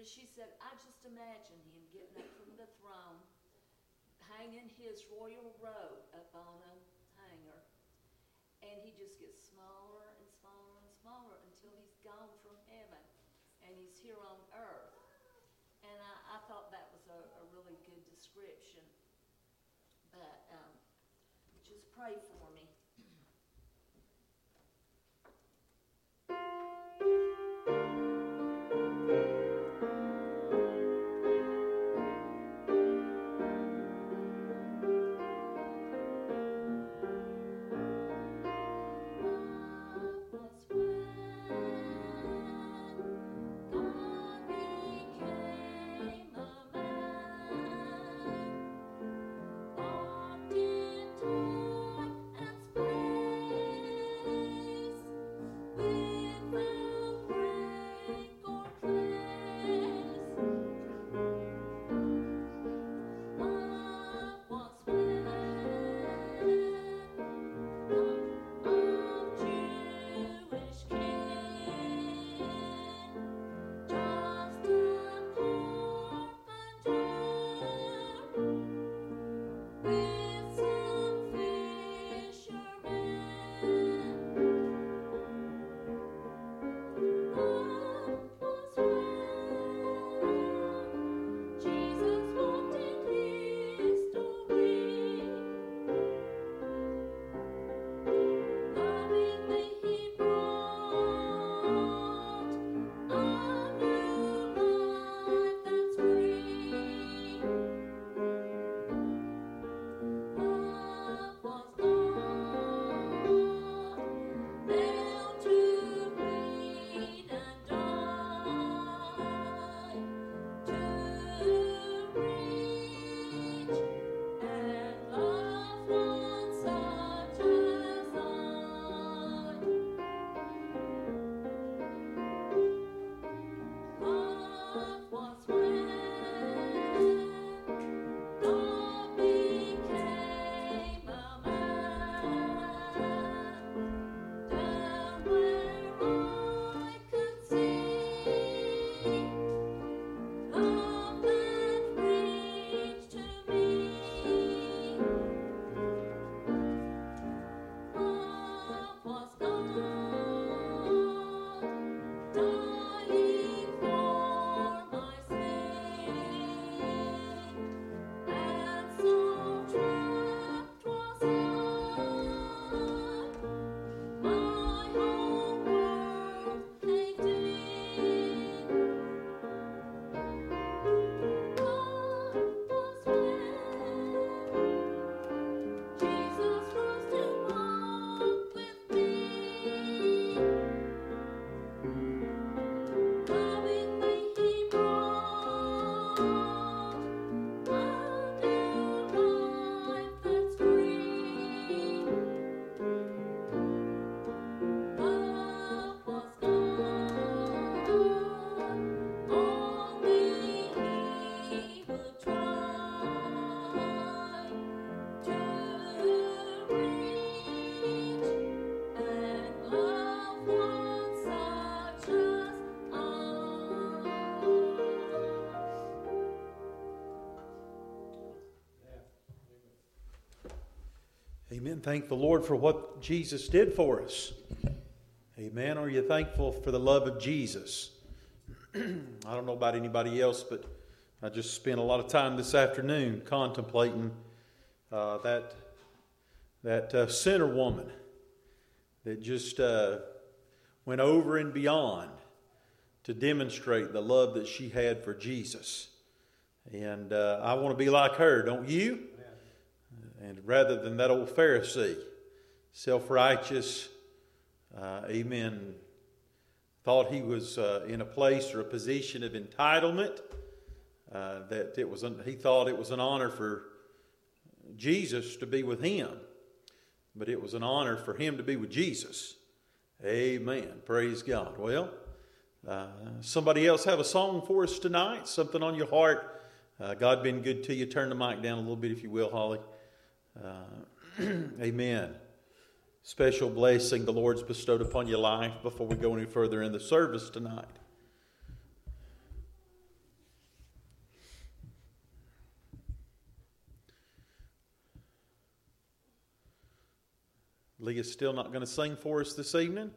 But she said, I just imagine him getting up from the throne, hanging his royal robe up on a hanger, and he just gets smaller and smaller and smaller until he's gone from heaven and he's here on earth. And I, I thought that was a, a really good description. But um, just pray for me. Amen. Thank the Lord for what Jesus did for us. Amen. Are you thankful for the love of Jesus? I don't know about anybody else, but I just spent a lot of time this afternoon contemplating uh, that that uh, sinner woman that just uh, went over and beyond to demonstrate the love that she had for Jesus. And uh, I want to be like her, don't you? Rather than that old Pharisee, self righteous, uh, amen, thought he was uh, in a place or a position of entitlement, uh, that it was an, he thought it was an honor for Jesus to be with him, but it was an honor for him to be with Jesus. Amen. Praise God. Well, uh, somebody else have a song for us tonight? Something on your heart? Uh, God been good to you. Turn the mic down a little bit if you will, Holly. Uh, amen. Special blessing the Lord's bestowed upon your life before we go any further in the service tonight. Leah is still not going to sing for us this evening.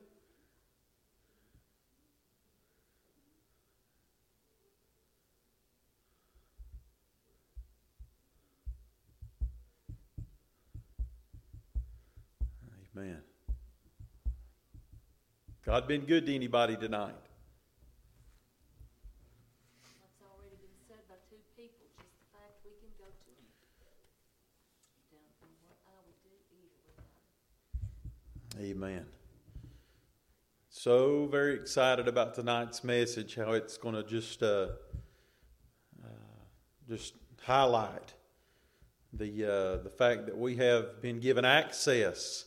God been good to anybody tonight? What's already been said by two people, just the fact we can go to him. Don't know what I would do either without him. Amen. So very excited about tonight's message. How it's going to just uh, uh, just highlight the uh, the fact that we have been given access.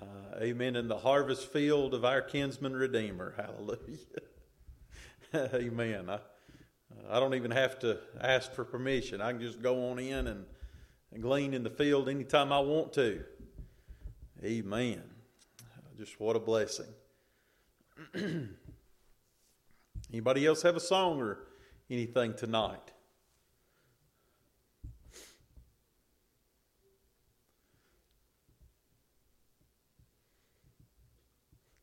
Uh, amen. In the harvest field of our kinsman redeemer. Hallelujah. amen. I, I don't even have to ask for permission. I can just go on in and, and glean in the field anytime I want to. Amen. Just what a blessing. Anybody else have a song or anything tonight?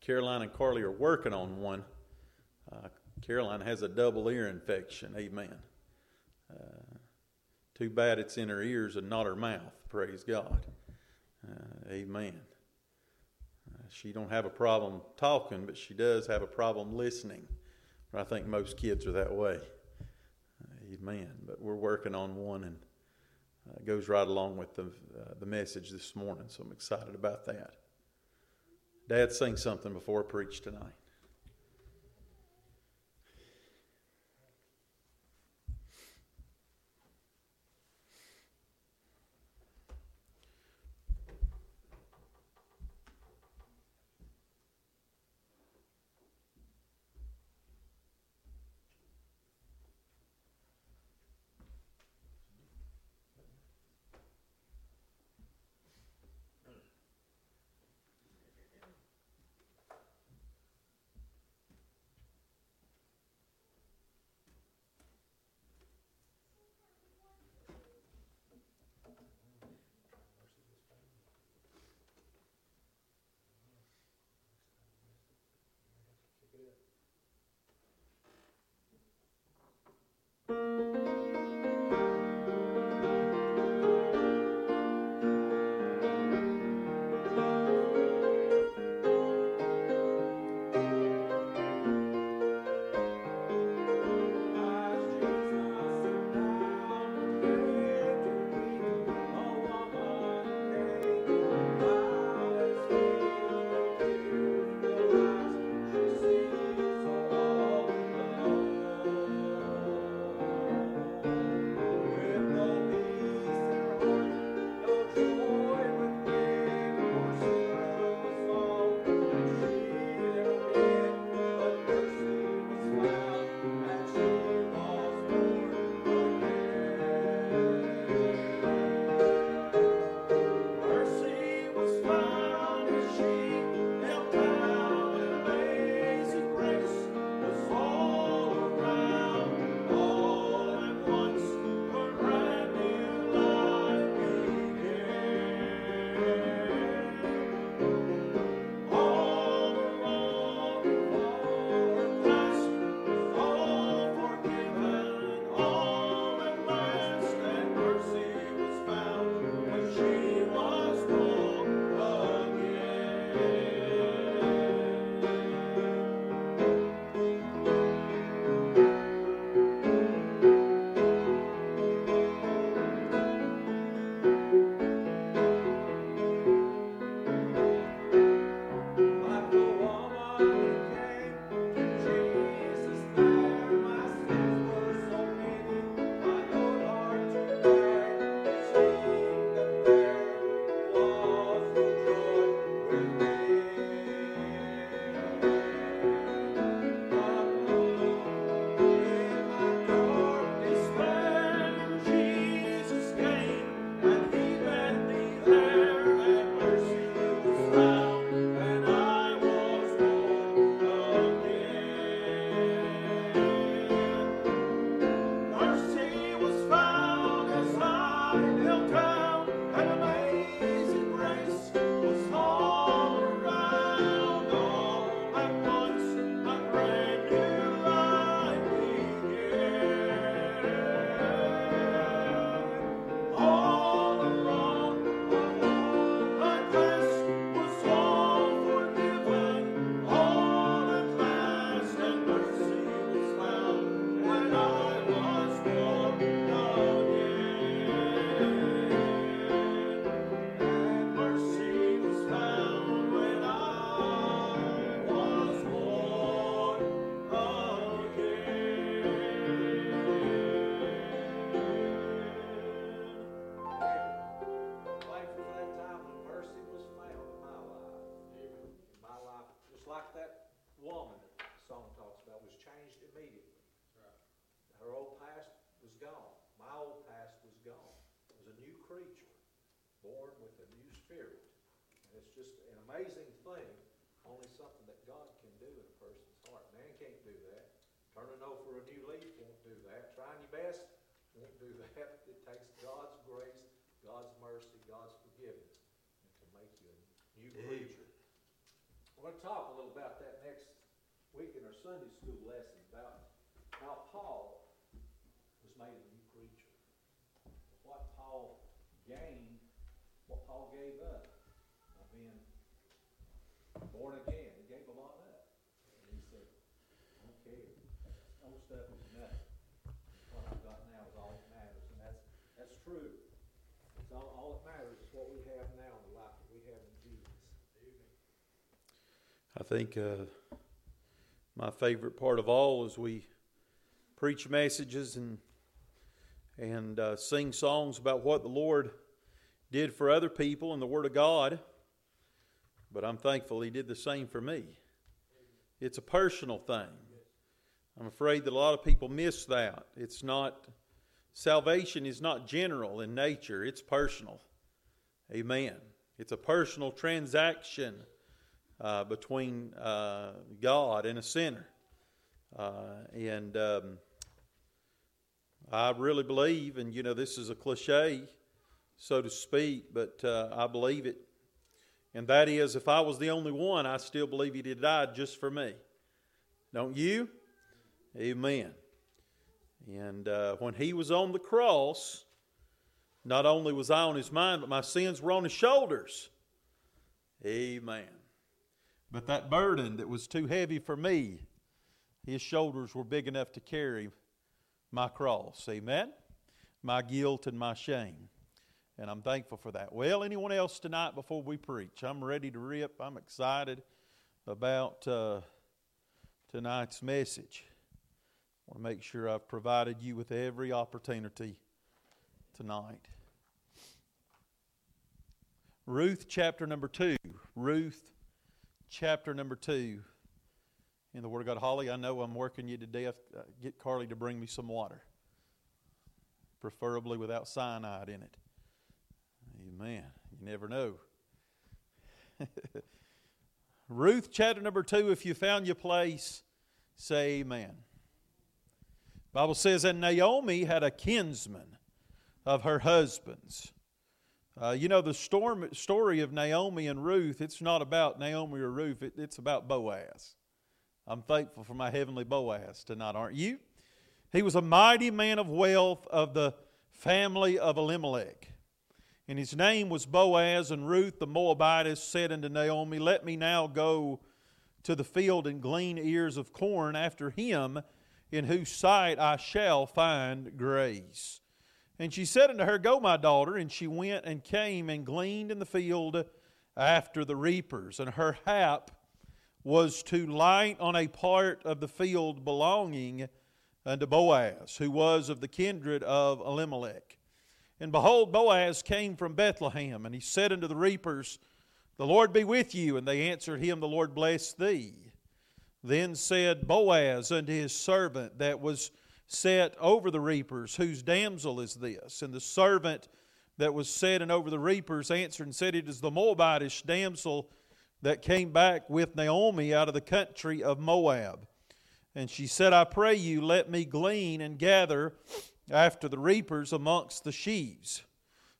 Caroline and Carly are working on one. Uh, Caroline has a double ear infection. Amen. Uh, too bad it's in her ears and not her mouth. Praise God. Uh, amen. Uh, she don't have a problem talking, but she does have a problem listening. I think most kids are that way. Amen. But we're working on one, and uh, it goes right along with the uh, the message this morning. So I'm excited about that. Dad, sing something before I preach tonight. Oh best won't do that. It takes God's grace, God's mercy, God's forgiveness, to make you a new creature. We're going to talk a little about that next week in our Sunday school lesson about how Paul was made a new creature. What Paul gained, what Paul gave up by being born again. He gave a lot up. And he said, I don't care. Old stuff is nothing. What I've got now is all that matters. And that's, that's true. It's all, all that matters is what we have now in the life that we have in Jesus. I think uh, my favorite part of all is we preach messages and and uh, sing songs about what the Lord did for other people in the Word of God. But I'm thankful He did the same for me. It's a personal thing. I'm afraid that a lot of people miss that. It's not salvation is not general in nature. It's personal. Amen. It's a personal transaction uh, between uh, God and a sinner. Uh, and um, I really believe, and you know, this is a cliche, so to speak, but uh, I believe it. And that is, if I was the only one, I still believe He did die just for me. Don't you? Amen. And uh, when He was on the cross, not only was I on His mind, but my sins were on His shoulders. Amen. But that burden that was too heavy for me, His shoulders were big enough to carry my cross. Amen? My guilt and my shame. And I'm thankful for that. Well, anyone else tonight before we preach? I'm ready to rip. I'm excited about uh, tonight's message. I want to make sure I've provided you with every opportunity tonight. Ruth chapter number 2. Ruth chapter number 2 in the Word of God. Holly, I know I'm working you to death. Uh, get Carly to bring me some water, preferably without cyanide in it. Amen. You never know. Ruth chapter number 2, if you found your place, say amen. Bible says, and Naomi had a kinsman of her husband's. Uh, you know, the storm, story of Naomi and Ruth, it's not about Naomi or Ruth, it, it's about Boaz. I'm thankful for my heavenly Boaz tonight, aren't you? He was a mighty man of wealth of the family of Elimelech. And his name was Boaz, and Ruth the Moabitess said unto Naomi, Let me now go to the field and glean ears of corn after him, in whose sight I shall find grace. And she said unto her, Go, my daughter. And she went and came and gleaned in the field after the reapers. And her hap was to light on a part of the field belonging unto Boaz, who was of the kindred of Elimelech. And behold, Boaz came from Bethlehem, and he said unto the reapers, The Lord be with you. And they answered him, The Lord bless thee. Then said Boaz unto his servant that was set over the reapers, Whose damsel is this? And the servant that was setting over the reapers answered and said, It is the Moabitish damsel that came back with Naomi out of the country of Moab. And she said, I pray you, let me glean and gather after the reapers amongst the sheaves.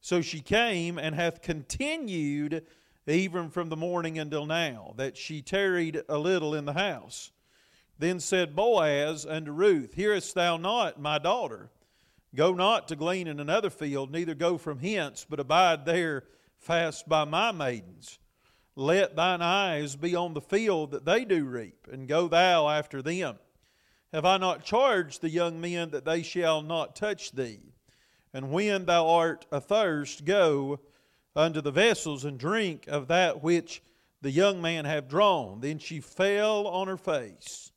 So she came and hath continued even from the morning until now, that she tarried a little in the house. Then said Boaz unto Ruth, Hearest thou not, my daughter? Go not to glean in another field, neither go from hence, but abide there fast by my maidens. Let thine eyes be on the field that they do reap, and go thou after them. Have I not charged the young men that they shall not touch thee? And when thou art athirst, go unto the vessels and drink of that which the young man have drawn. Then she fell on her face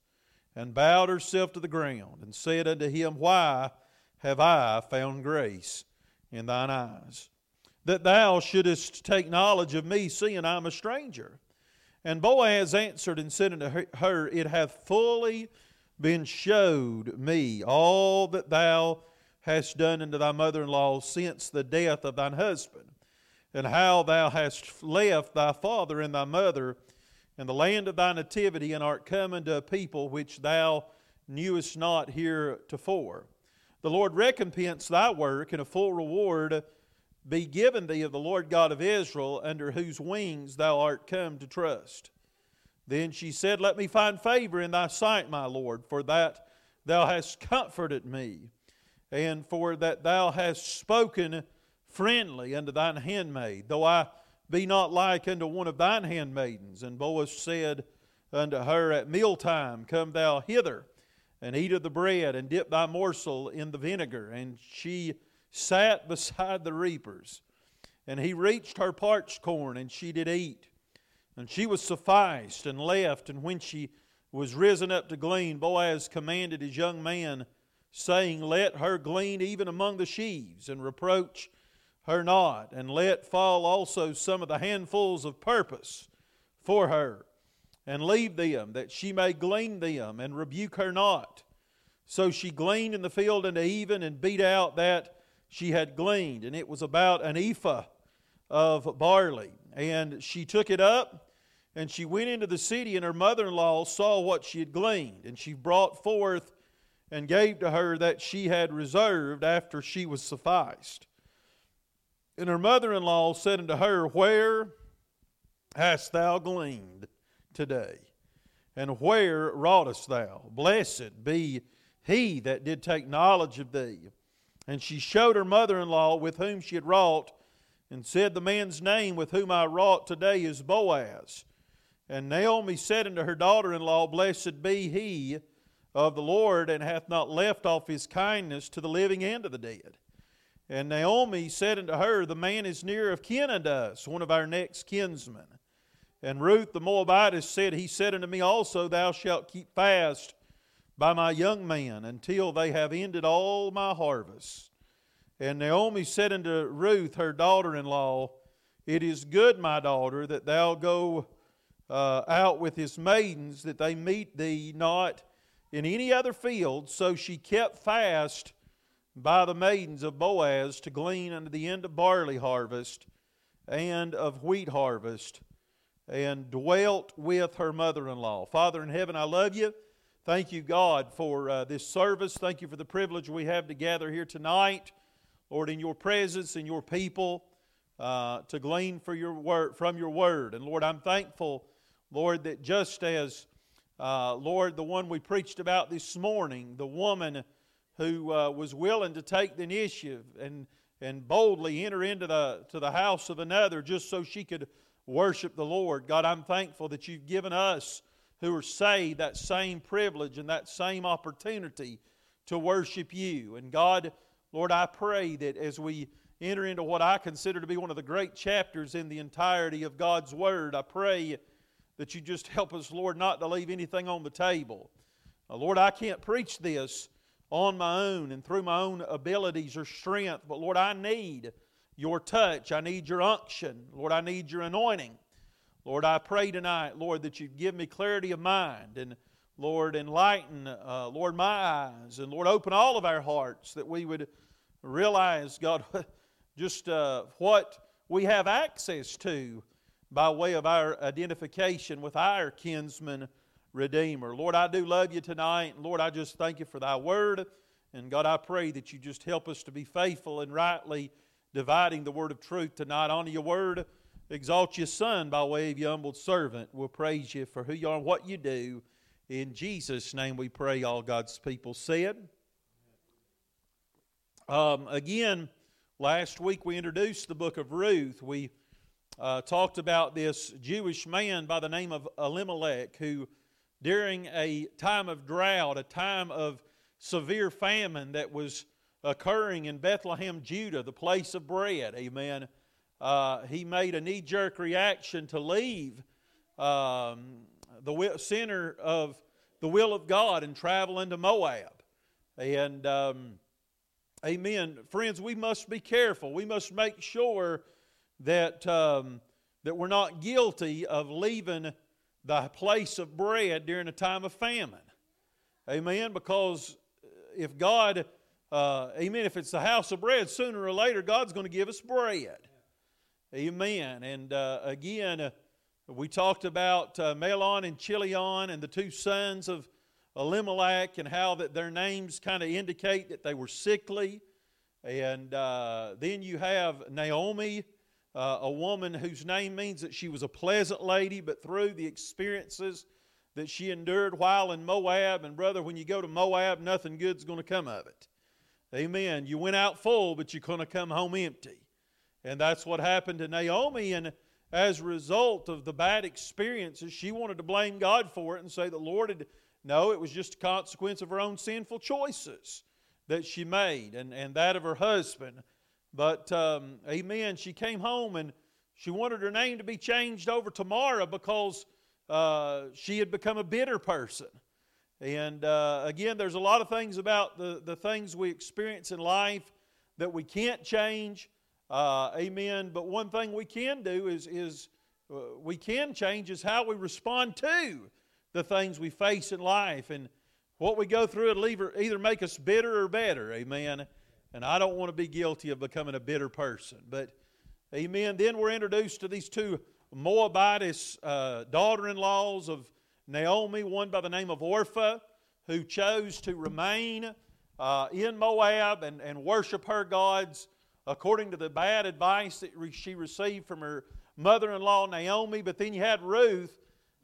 and bowed herself to the ground and said unto him, Why have I found grace in thine eyes? that thou shouldest take knowledge of me, seeing I am a stranger. And Boaz answered and said unto her, It hath fully been showed me all that thou hast done unto thy mother in law since the death of thine husband. And how thou hast left thy father and thy mother and the land of thy nativity, and art come unto a people which thou knewest not heretofore. The Lord recompense thy work, and a full reward be given thee of the Lord God of Israel, under whose wings thou art come to trust. Then she said, Let me find favor in thy sight, my Lord, for that thou hast comforted me, and for that thou hast spoken friendly unto thine handmaid, though I be not like unto one of thine handmaidens. And Boaz said unto her at mealtime, Come thou hither, and eat of the bread, and dip thy morsel in the vinegar. And she sat beside the reapers. And he reached her parched corn, and she did eat. And she was sufficed and left. And when she was risen up to glean, Boaz commanded his young man, saying, Let her glean even among the sheaves, and reproach her not, and let fall also some of the handfuls of purpose for her, and leave them, that she may glean them, and rebuke her not. So she gleaned in the field unto even, and beat out that she had gleaned, and it was about an ephah of barley. And she took it up, and she went into the city, and her mother in law saw what she had gleaned, and she brought forth and gave to her that she had reserved after she was sufficed. And her mother in law said unto her, Where hast thou gleaned today? And where wroughtest thou? Blessed be he that did take knowledge of thee. And she showed her mother in law with whom she had wrought, and said, The man's name with whom I wrought today is Boaz. And Naomi said unto her daughter in law, Blessed be he of the Lord, and hath not left off his kindness to the living and to the dead. And Naomi said unto her, The man is near of kin unto us, one of our next kinsmen. And Ruth the Moabitess said, He said unto me also, Thou shalt keep fast by my young man until they have ended all my harvest. And Naomi said unto Ruth, her daughter in law, It is good, my daughter, that thou go uh, out with his maidens, that they meet thee not in any other field. So she kept fast by the maidens of Boaz to glean unto the end of barley harvest and of wheat harvest, and dwelt with her mother in law. Father in heaven, I love you. Thank you, God, for uh, this service. Thank you for the privilege we have to gather here tonight, Lord, in your presence and your people, uh, to glean for your word, from your word. And Lord, I'm thankful, Lord, that just as, uh, Lord, the one we preached about this morning, the woman who uh, was willing to take the initiative and, and boldly enter into the, to the house of another just so she could worship the Lord. God, I'm thankful that you've given us who are saved that same privilege and that same opportunity to worship you. And God, Lord, I pray that as we enter into what I consider to be one of the great chapters in the entirety of God's Word, I pray that you just help us, Lord, not to leave anything on the table. Uh, Lord, I can't preach this on my own and through my own abilities or strength. But Lord, I need your touch. I need your unction. Lord, I need your anointing. Lord, I pray tonight, Lord, that you'd give me clarity of mind and, Lord, enlighten, uh, Lord, my eyes. And, Lord, open all of our hearts that we would realize, God, just uh, what we have access to by way of our identification with our kinsman Redeemer. Lord, I do love you tonight. Lord, I just thank you for thy word. And God, I pray that you just help us to be faithful and rightly dividing the word of truth tonight. Honor your word. Exalt your son by way of your humble servant. We'll praise you for who you are and what you do. In Jesus' name we pray, all God's people said. Um, again, last week we introduced the book of Ruth. We uh, talked about this Jewish man by the name of Elimelech who during a time of drought, a time of severe famine that was occurring in Bethlehem, Judah, the place of bread. Amen. Uh, he made a knee jerk reaction to leave um, the center of the will of God and travel into Moab. And, um, amen. Friends, we must be careful. We must make sure that, um, that we're not guilty of leaving the place of bread during a time of famine. Amen. Because if God, uh, amen, if it's the house of bread, sooner or later God's going to give us bread. Amen. And uh, again, uh, we talked about uh, Mahlon and Chilion and the two sons of Elimelech and how that their names kind of indicate that they were sickly. And uh, then you have Naomi, uh, a woman whose name means that she was a pleasant lady, but through the experiences that she endured while in Moab, and brother, when you go to Moab, nothing good's going to come of it. Amen. You went out full, but you're going to come home empty. And that's what happened to Naomi. And as a result of the bad experiences, she wanted to blame God for it and say the Lord had. No, it was just a consequence of her own sinful choices that she made and, and that of her husband. But, um, amen, she came home and she wanted her name to be changed over to Mara because uh, she had become a bitter person. And uh, again, there's a lot of things about the, the things we experience in life that we can't change. Uh, amen. But one thing we can do is, is uh, we can change is how we respond to the things we face in life. And what we go through, either, either make us bitter or better. Amen. And I don't want to be guilty of becoming a bitter person. But, amen. Then we're introduced to these two Moabitess uh, daughter in laws of Naomi, one by the name of Orpah, who chose to remain uh, in Moab and, and worship her gods according to the bad advice that she received from her mother in law Naomi. But then you had Ruth,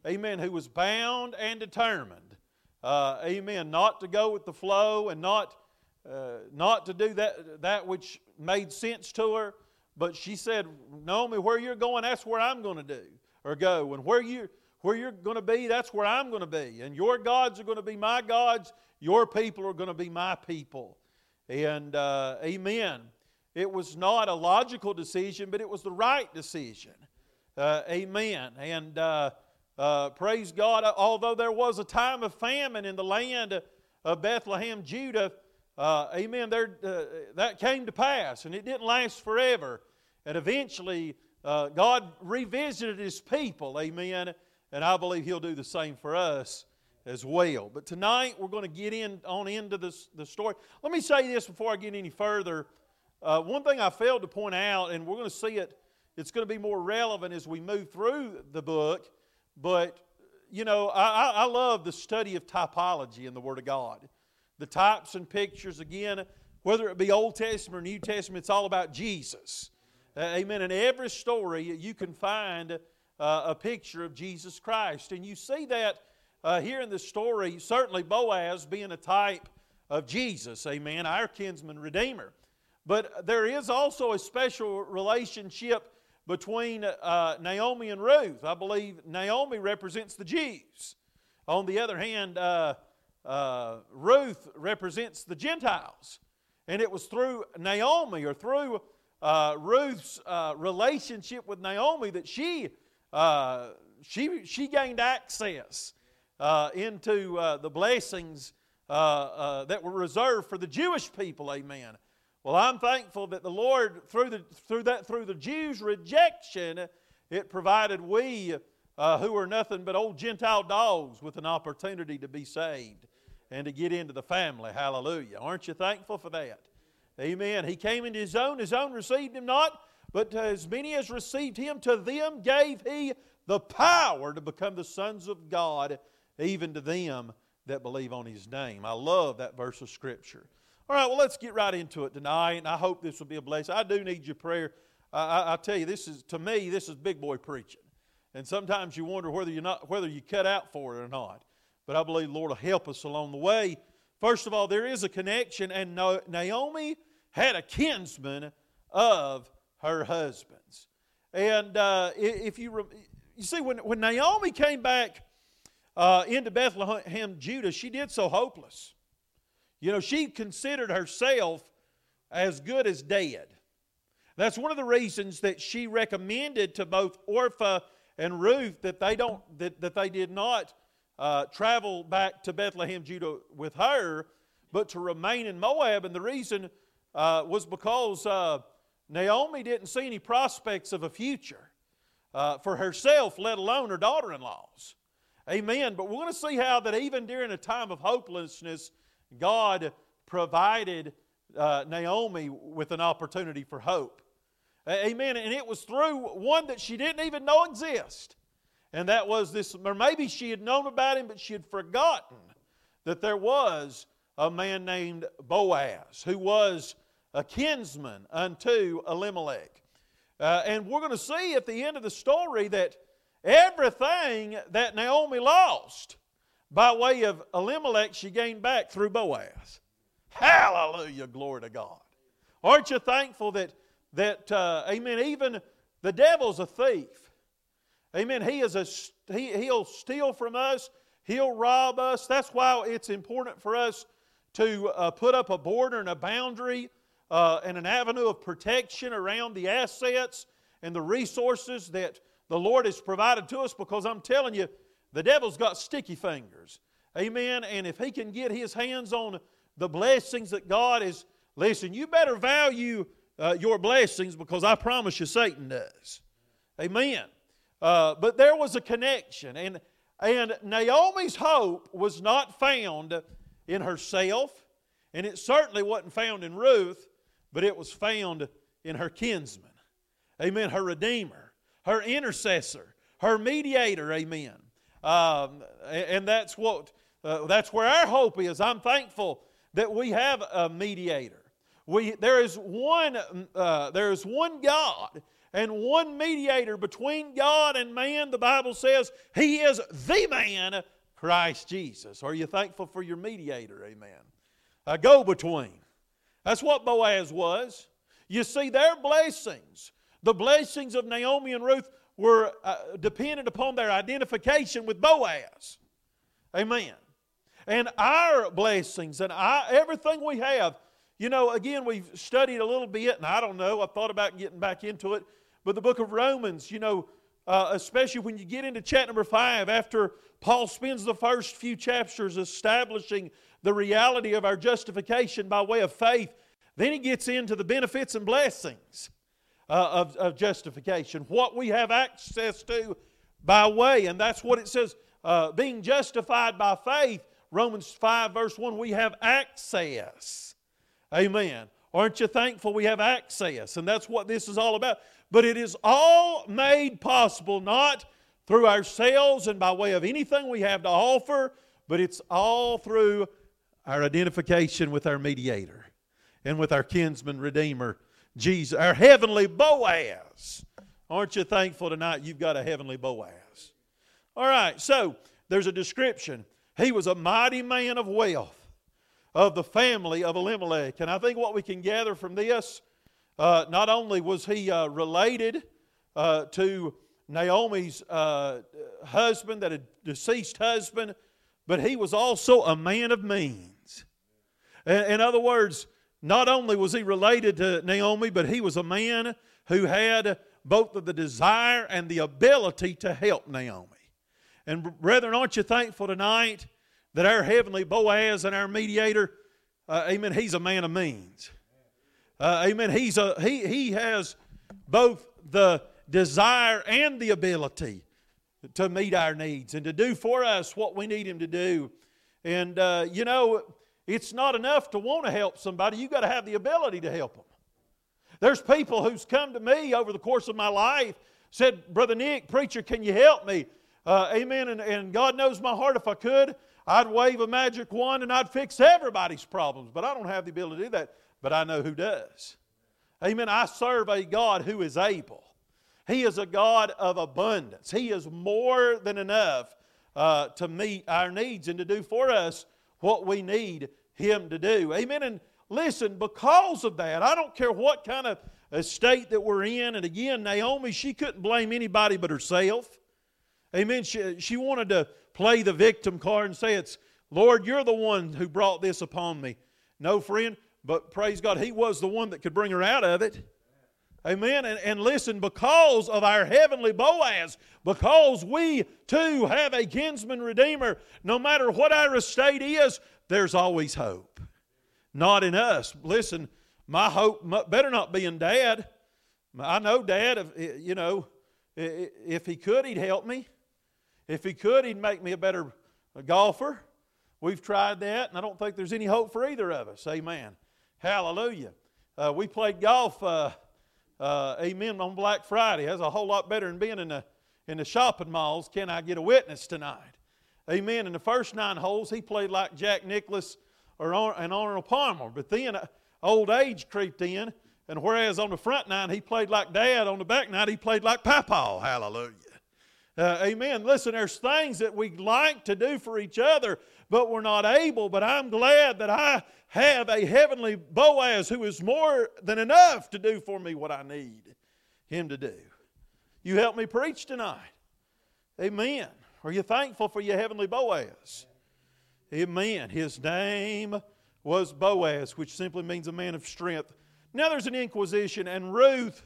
amen, who was bound and determined, uh, amen, not to go with the flow and not, uh, not to do that, that which made sense to her. But she said, Naomi, where you're going, that's where I'm going to do or go. And where, you, where you're going to be, that's where I'm going to be. And your gods are going to be my gods. Your people are going to be my people. And uh, amen. It was not a logical decision, but it was the right decision. Uh, amen. And uh, uh, praise God, although there was a time of famine in the land of Bethlehem, Judah, uh, amen, there, uh, that came to pass, and it didn't last forever. And eventually, uh, God revisited His people, amen, and I believe He'll do the same for us as well. But tonight, we're going to get in on into this, the story. Let me say this before I get any further. Uh, one thing I failed to point out, and we're going to see it, it's going to be more relevant as we move through the book, but you know, I, I love the study of typology in the Word of God. The types and pictures, again, whether it be Old Testament or New Testament, it's all about Jesus. Uh, amen. In every story, you can find uh, a picture of Jesus Christ. And you see that uh, here in the story, certainly Boaz being a type of Jesus, amen, our kinsman redeemer. But there is also a special relationship between uh, Naomi and Ruth. I believe Naomi represents the Jews. On the other hand, uh, uh, Ruth represents the Gentiles. And it was through Naomi or through uh, Ruth's uh, relationship with Naomi that she, uh, she, she gained access into the blessings that were reserved for the Jewish people. Amen. Well, I'm thankful that the Lord, through, the, through, that, through the Jews' rejection, it provided we, uh, who are nothing but old Gentile dogs, with an opportunity to be saved and to get into the family. Hallelujah. Aren't you thankful for that? Amen. He came into his own, his own received him not, but as many as received him, to them gave he the power to become the sons of God, even to them that believe on his name. I love that verse of Scripture. All right, well, let's get right into it tonight, and I hope this will be a blessing. I do need your prayer. I, I, tell you, this is to me, this is big boy preaching, and sometimes you wonder whether you're not whether you cut out for it or not. But I believe the Lord will help us along the way. First of all, there is a connection, and Naomi had a kinsman of her husband's. And uh, if you you see, when when Naomi came back uh, into Bethlehem, Judah, she did so hopeless. You know, she considered herself as good as dead. That's one of the reasons that she recommended to both Orpah and Ruth that they don't that, that they did not uh, travel back to Bethlehem, Judah with her, but to remain in Moab. And the reason uh, was because uh, Naomi didn't see any prospects of a future uh, for herself, let alone her daughter in laws. Amen. But we're going to see how that even during a time of hopelessness, God provided uh, Naomi with an opportunity for hope. Amen. And it was through one that she didn't even know exist. And that was this, or maybe she had known about him, but she had forgotten that there was a man named Boaz who was a kinsman unto Elimelech. Uh, and we're going to see at the end of the story that everything that Naomi lost by way of Elimelech, she gained back through Boaz. Hallelujah, glory to God. Aren't you thankful that, that uh, amen, even the devil's a thief. Amen. He is a, he, he'll steal from us, he'll rob us. That's why it's important for us to uh, put up a border and a boundary uh, and an avenue of protection around the assets and the resources that the Lord has provided to us because I'm telling you, the devil's got sticky fingers. Amen. And if he can get his hands on the blessings that God is, listen, you better value uh, your blessings because I promise you Satan does. Amen. Uh, but there was a connection. And, and Naomi's hope was not found in herself, and it certainly wasn't found in Ruth, but it was found in her kinsman. Amen. Her Redeemer, her intercessor, her mediator. Amen. Um, and that's what uh, that's where our hope is. I'm thankful that we have a mediator. We, there is one uh, there is one God and one mediator between God and man. The Bible says He is the man, Christ Jesus. Are you thankful for your mediator? Amen. A go between. That's what Boaz was. You see, their blessings, the blessings of Naomi and Ruth, were uh, dependent upon their identification with Boaz. Amen. And our blessings and everything we have, you know, again, we've studied a little bit, and I don't know, I thought about getting back into it, but the book of Romans, you know, uh, especially when you get into chapter number five, after Paul spends the first few chapters establishing the reality of our justification by way of faith, then he gets into the benefits and blessings uh, of, of justification, what we have access to by way, and that's what it says uh, being justified by faith. Romans 5, verse 1, we have access. Amen. Aren't you thankful we have access? And that's what this is all about. But it is all made possible not through ourselves and by way of anything we have to offer, but it's all through our identification with our mediator and with our kinsman redeemer, Jesus, our heavenly Boaz. Aren't you thankful tonight you've got a heavenly Boaz? All right, so there's a description. He was a mighty man of wealth of the family of Elimelech. And I think what we can gather from this, uh, not only was he uh, related uh, to Naomi's uh, husband, that had deceased husband, but he was also a man of means. In other words, not only was he related to Naomi, but he was a man who had both the desire and the ability to help Naomi. And brethren, aren't you thankful tonight that our heavenly Boaz and our mediator, uh, amen, he's a man of means. Uh, amen. He's a, he, he has both the desire and the ability to meet our needs and to do for us what we need him to do. And, uh, you know, it's not enough to want to help somebody, you've got to have the ability to help them. There's people who's come to me over the course of my life, said, Brother Nick, preacher, can you help me? Uh, amen. And, and God knows my heart. If I could, I'd wave a magic wand and I'd fix everybody's problems. But I don't have the ability to do that. But I know who does. Amen. I serve a God who is able. He is a God of abundance. He is more than enough uh, to meet our needs and to do for us what we need Him to do. Amen. And listen, because of that, I don't care what kind of state that we're in. And again, Naomi, she couldn't blame anybody but herself. Amen. She, she wanted to play the victim card and say, It's, Lord, you're the one who brought this upon me. No, friend, but praise God, He was the one that could bring her out of it. Amen. And, and listen, because of our heavenly Boaz, because we too have a kinsman redeemer, no matter what our estate is, there's always hope. Not in us. Listen, my hope better not be in Dad. I know Dad, you know, if he could, he'd help me. If he could, he'd make me a better golfer. We've tried that, and I don't think there's any hope for either of us. Amen. Hallelujah. Uh, we played golf uh, uh, amen, on Black Friday. That's a whole lot better than being in the, in the shopping malls. Can I get a witness tonight? Amen. In the first nine holes, he played like Jack Nicklaus or an Arnold Palmer. But then uh, old age creeped in, and whereas on the front nine he played like Dad, on the back nine he played like Papa. Hallelujah. Uh, amen. Listen, there's things that we like to do for each other, but we're not able. But I'm glad that I have a heavenly Boaz who is more than enough to do for me what I need him to do. You help me preach tonight. Amen. Are you thankful for your heavenly Boaz? Amen. His name was Boaz, which simply means a man of strength. Now there's an inquisition, and Ruth,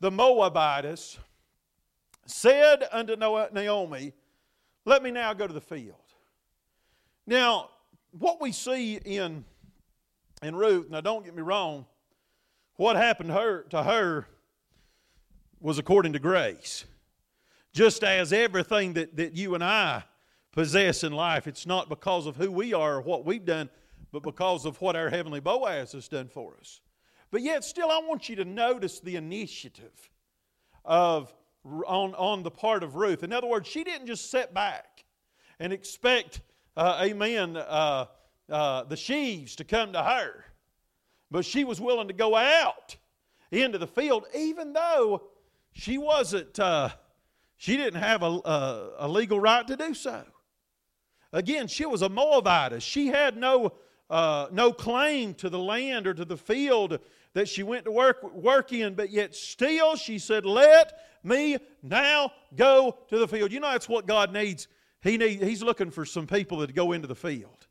the Moabitess, said unto Naomi, Let me now go to the field. Now, what we see in, in Ruth, now don't get me wrong, what happened her, to her was according to grace. Just as everything that, that you and I possess in life, it's not because of who we are or what we've done, but because of what our heavenly Boaz has done for us. But yet, still, I want you to notice the initiative of on, on the part of Ruth. In other words, she didn't just sit back and expect, uh, amen, uh, uh, the sheaves to come to her, but she was willing to go out into the field, even though she wasn't, uh, she didn't have a, a, a legal right to do so. Again, she was a Moabitess. She had no uh, no claim to the land or to the field that she went to work, work in, but yet still she said, Let me now go to the field. You know, that's what God needs. He need, he's looking for some people that go into the field.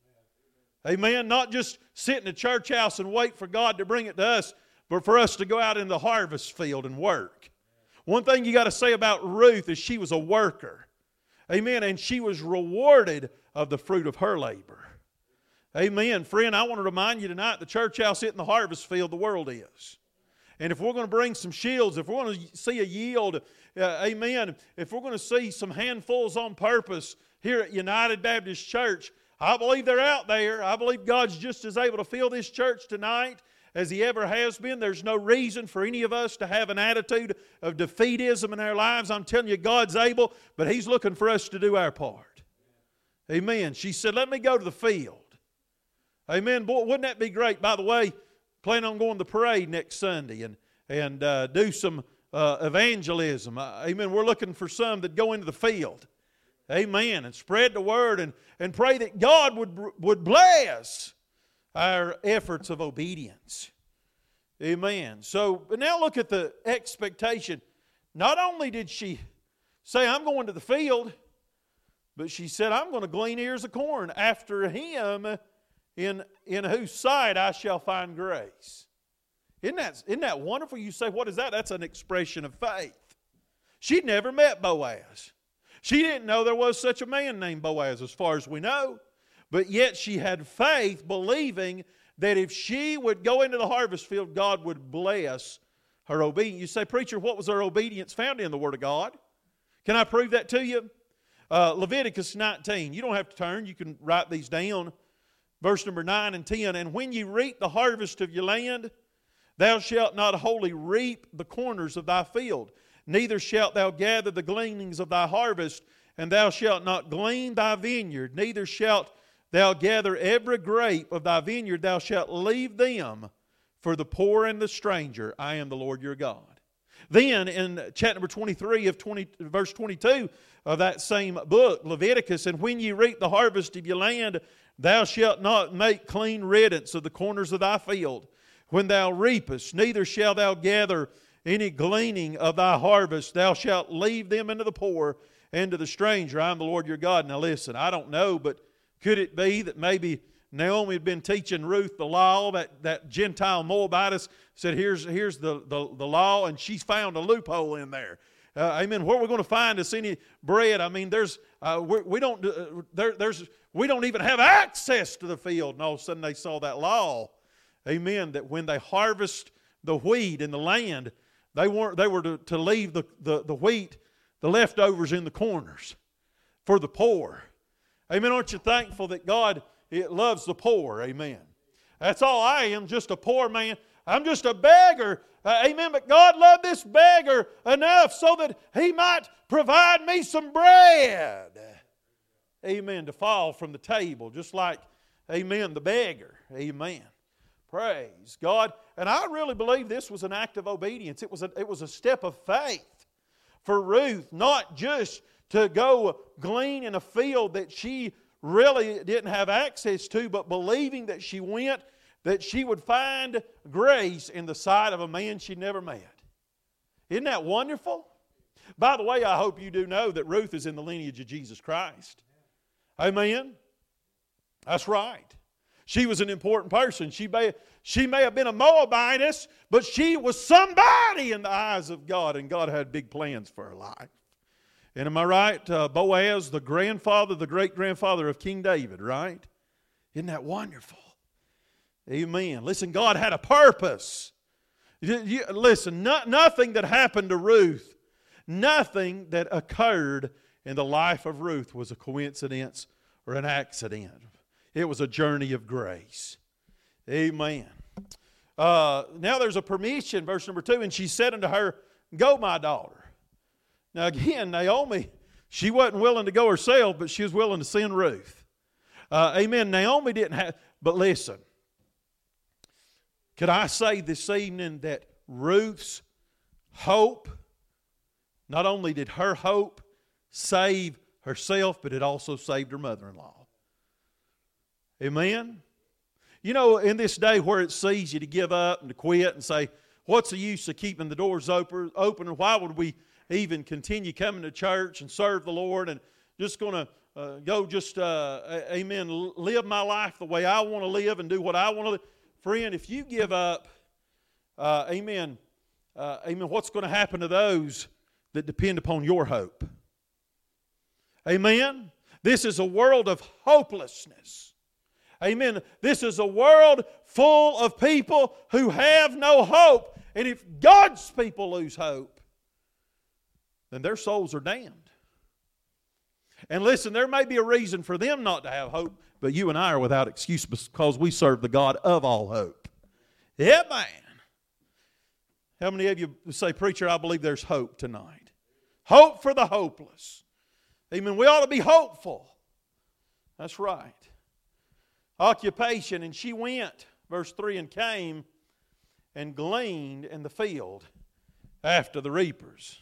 Amen. Not just sit in the church house and wait for God to bring it to us, but for us to go out in the harvest field and work. One thing you got to say about Ruth is she was a worker. Amen. And she was rewarded of the fruit of her labor. Amen. Friend, I want to remind you tonight the church house isn't the harvest field the world is. And if we're going to bring some shields, if we're going to see a yield, uh, amen, if we're going to see some handfuls on purpose here at United Baptist Church, I believe they're out there. I believe God's just as able to fill this church tonight as He ever has been. There's no reason for any of us to have an attitude of defeatism in our lives. I'm telling you, God's able, but He's looking for us to do our part. Amen. She said, Let me go to the field. Amen. Boy, wouldn't that be great? By the way, plan on going to the parade next Sunday and, and uh, do some uh, evangelism. Uh, amen. We're looking for some that go into the field. Amen. And spread the word and, and pray that God would, would bless our efforts of obedience. Amen. So but now look at the expectation. Not only did she say, I'm going to the field, but she said, I'm going to glean ears of corn after him in, in whose sight I shall find grace. Isn't that, isn't that wonderful? You say, what is that? That's an expression of faith. She'd never met Boaz. She didn't know there was such a man named Boaz, as far as we know. But yet she had faith, believing that if she would go into the harvest field, God would bless her obedience. You say, Preacher, what was her obedience found in the Word of God? Can I prove that to you? Uh, Leviticus 19. You don't have to turn, you can write these down. Verse number 9 and 10 And when ye reap the harvest of your land, thou shalt not wholly reap the corners of thy field, neither shalt thou gather the gleanings of thy harvest, and thou shalt not glean thy vineyard, neither shalt thou gather every grape of thy vineyard, thou shalt leave them for the poor and the stranger. I am the Lord your God. Then in chapter number 23 of 20, verse 22 of that same book, Leviticus, and when ye reap the harvest of your land, Thou shalt not make clean riddance of the corners of thy field when thou reapest, neither shalt thou gather any gleaning of thy harvest. Thou shalt leave them into the poor and to the stranger. I am the Lord your God. Now listen, I don't know, but could it be that maybe Naomi had been teaching Ruth the law, that, that Gentile Moabitess said, Here's, here's the, the, the law, and she's found a loophole in there. Uh, amen. Where are we going to find us any bread? I mean, there's uh, we don't uh, there, there's we don't even have access to the field. And all of a sudden they saw that law, amen, that when they harvest the wheat in the land, they weren't they were to, to leave the, the, the wheat, the leftovers in the corners for the poor. Amen. Aren't you thankful that God it loves the poor? Amen. That's all I am, just a poor man. I'm just a beggar. Uh, amen. But God loved this beggar enough so that he might provide me some bread. Amen. To fall from the table, just like, amen, the beggar. Amen. Praise God. And I really believe this was an act of obedience. It was a, it was a step of faith for Ruth, not just to go glean in a field that she really didn't have access to, but believing that she went, that she would find grace in the sight of a man she'd never met. Isn't that wonderful? By the way, I hope you do know that Ruth is in the lineage of Jesus Christ. Amen? That's right. She was an important person. She may, she may have been a Moabitess, but she was somebody in the eyes of God, and God had big plans for her life. And am I right? Uh, Boaz, the grandfather, the great grandfather of King David, right? Isn't that wonderful? Amen. Listen, God had a purpose. You, you, listen, no, nothing that happened to Ruth, nothing that occurred in the life of Ruth was a coincidence or an accident. It was a journey of grace. Amen. Uh, now there's a permission, verse number two, and she said unto her, Go, my daughter. Now, again, Naomi, she wasn't willing to go herself, but she was willing to send Ruth. Uh, amen. Naomi didn't have, but listen, could I say this evening that Ruth's hope, not only did her hope save herself, but it also saved her mother in law. Amen? You know, in this day where it it's easy to give up and to quit and say, what's the use of keeping the doors open, and why would we even continue coming to church and serve the Lord and just going to uh, go just, uh, amen, live my life the way I want to live and do what I want to. Friend, if you give up, uh, amen, uh, amen, what's going to happen to those that depend upon your hope? Amen? This is a world of hopelessness. Amen. This is a world full of people who have no hope. And if God's people lose hope, then their souls are damned. And listen, there may be a reason for them not to have hope, but you and I are without excuse because we serve the God of all hope. Yeah, man. How many of you say, Preacher, I believe there's hope tonight? Hope for the hopeless. Amen. We ought to be hopeful. That's right. Occupation, and she went, verse 3, and came and gleaned in the field after the reapers.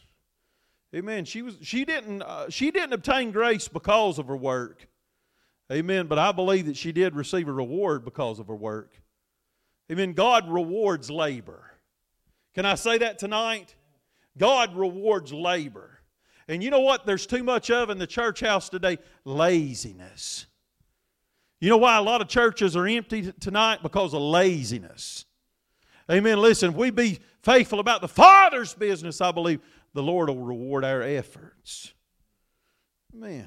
Amen. She was she didn't uh, she didn't obtain grace because of her work. Amen. But I believe that she did receive a reward because of her work. Amen. God rewards labor. Can I say that tonight? God rewards labor. And you know what there's too much of in the church house today? Laziness. You know why a lot of churches are empty tonight? Because of laziness. Amen. Listen, if we be faithful about the Father's business, I believe the Lord will reward our efforts. Amen.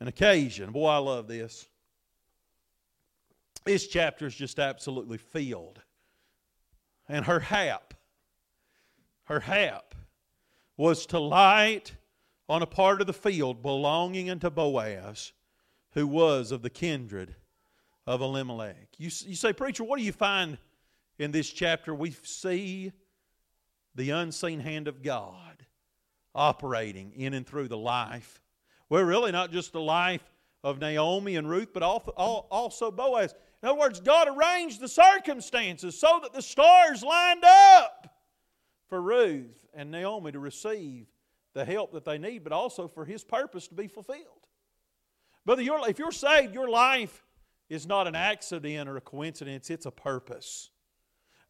An occasion. Boy, I love this. This chapter is just absolutely filled. And her hap, her hap, was to light on a part of the field belonging unto Boaz, who was of the kindred of Elimelech. You, you say, Preacher, what do you find in this chapter? We see the unseen hand of God operating in and through the life. Well, really not just the life of Naomi and Ruth, but also Boaz. In other words, God arranged the circumstances so that the stars lined up for Ruth and Naomi to receive the help that they need, but also for His purpose to be fulfilled. Brother, if you're saved, your life is not an accident or a coincidence, it's a purpose.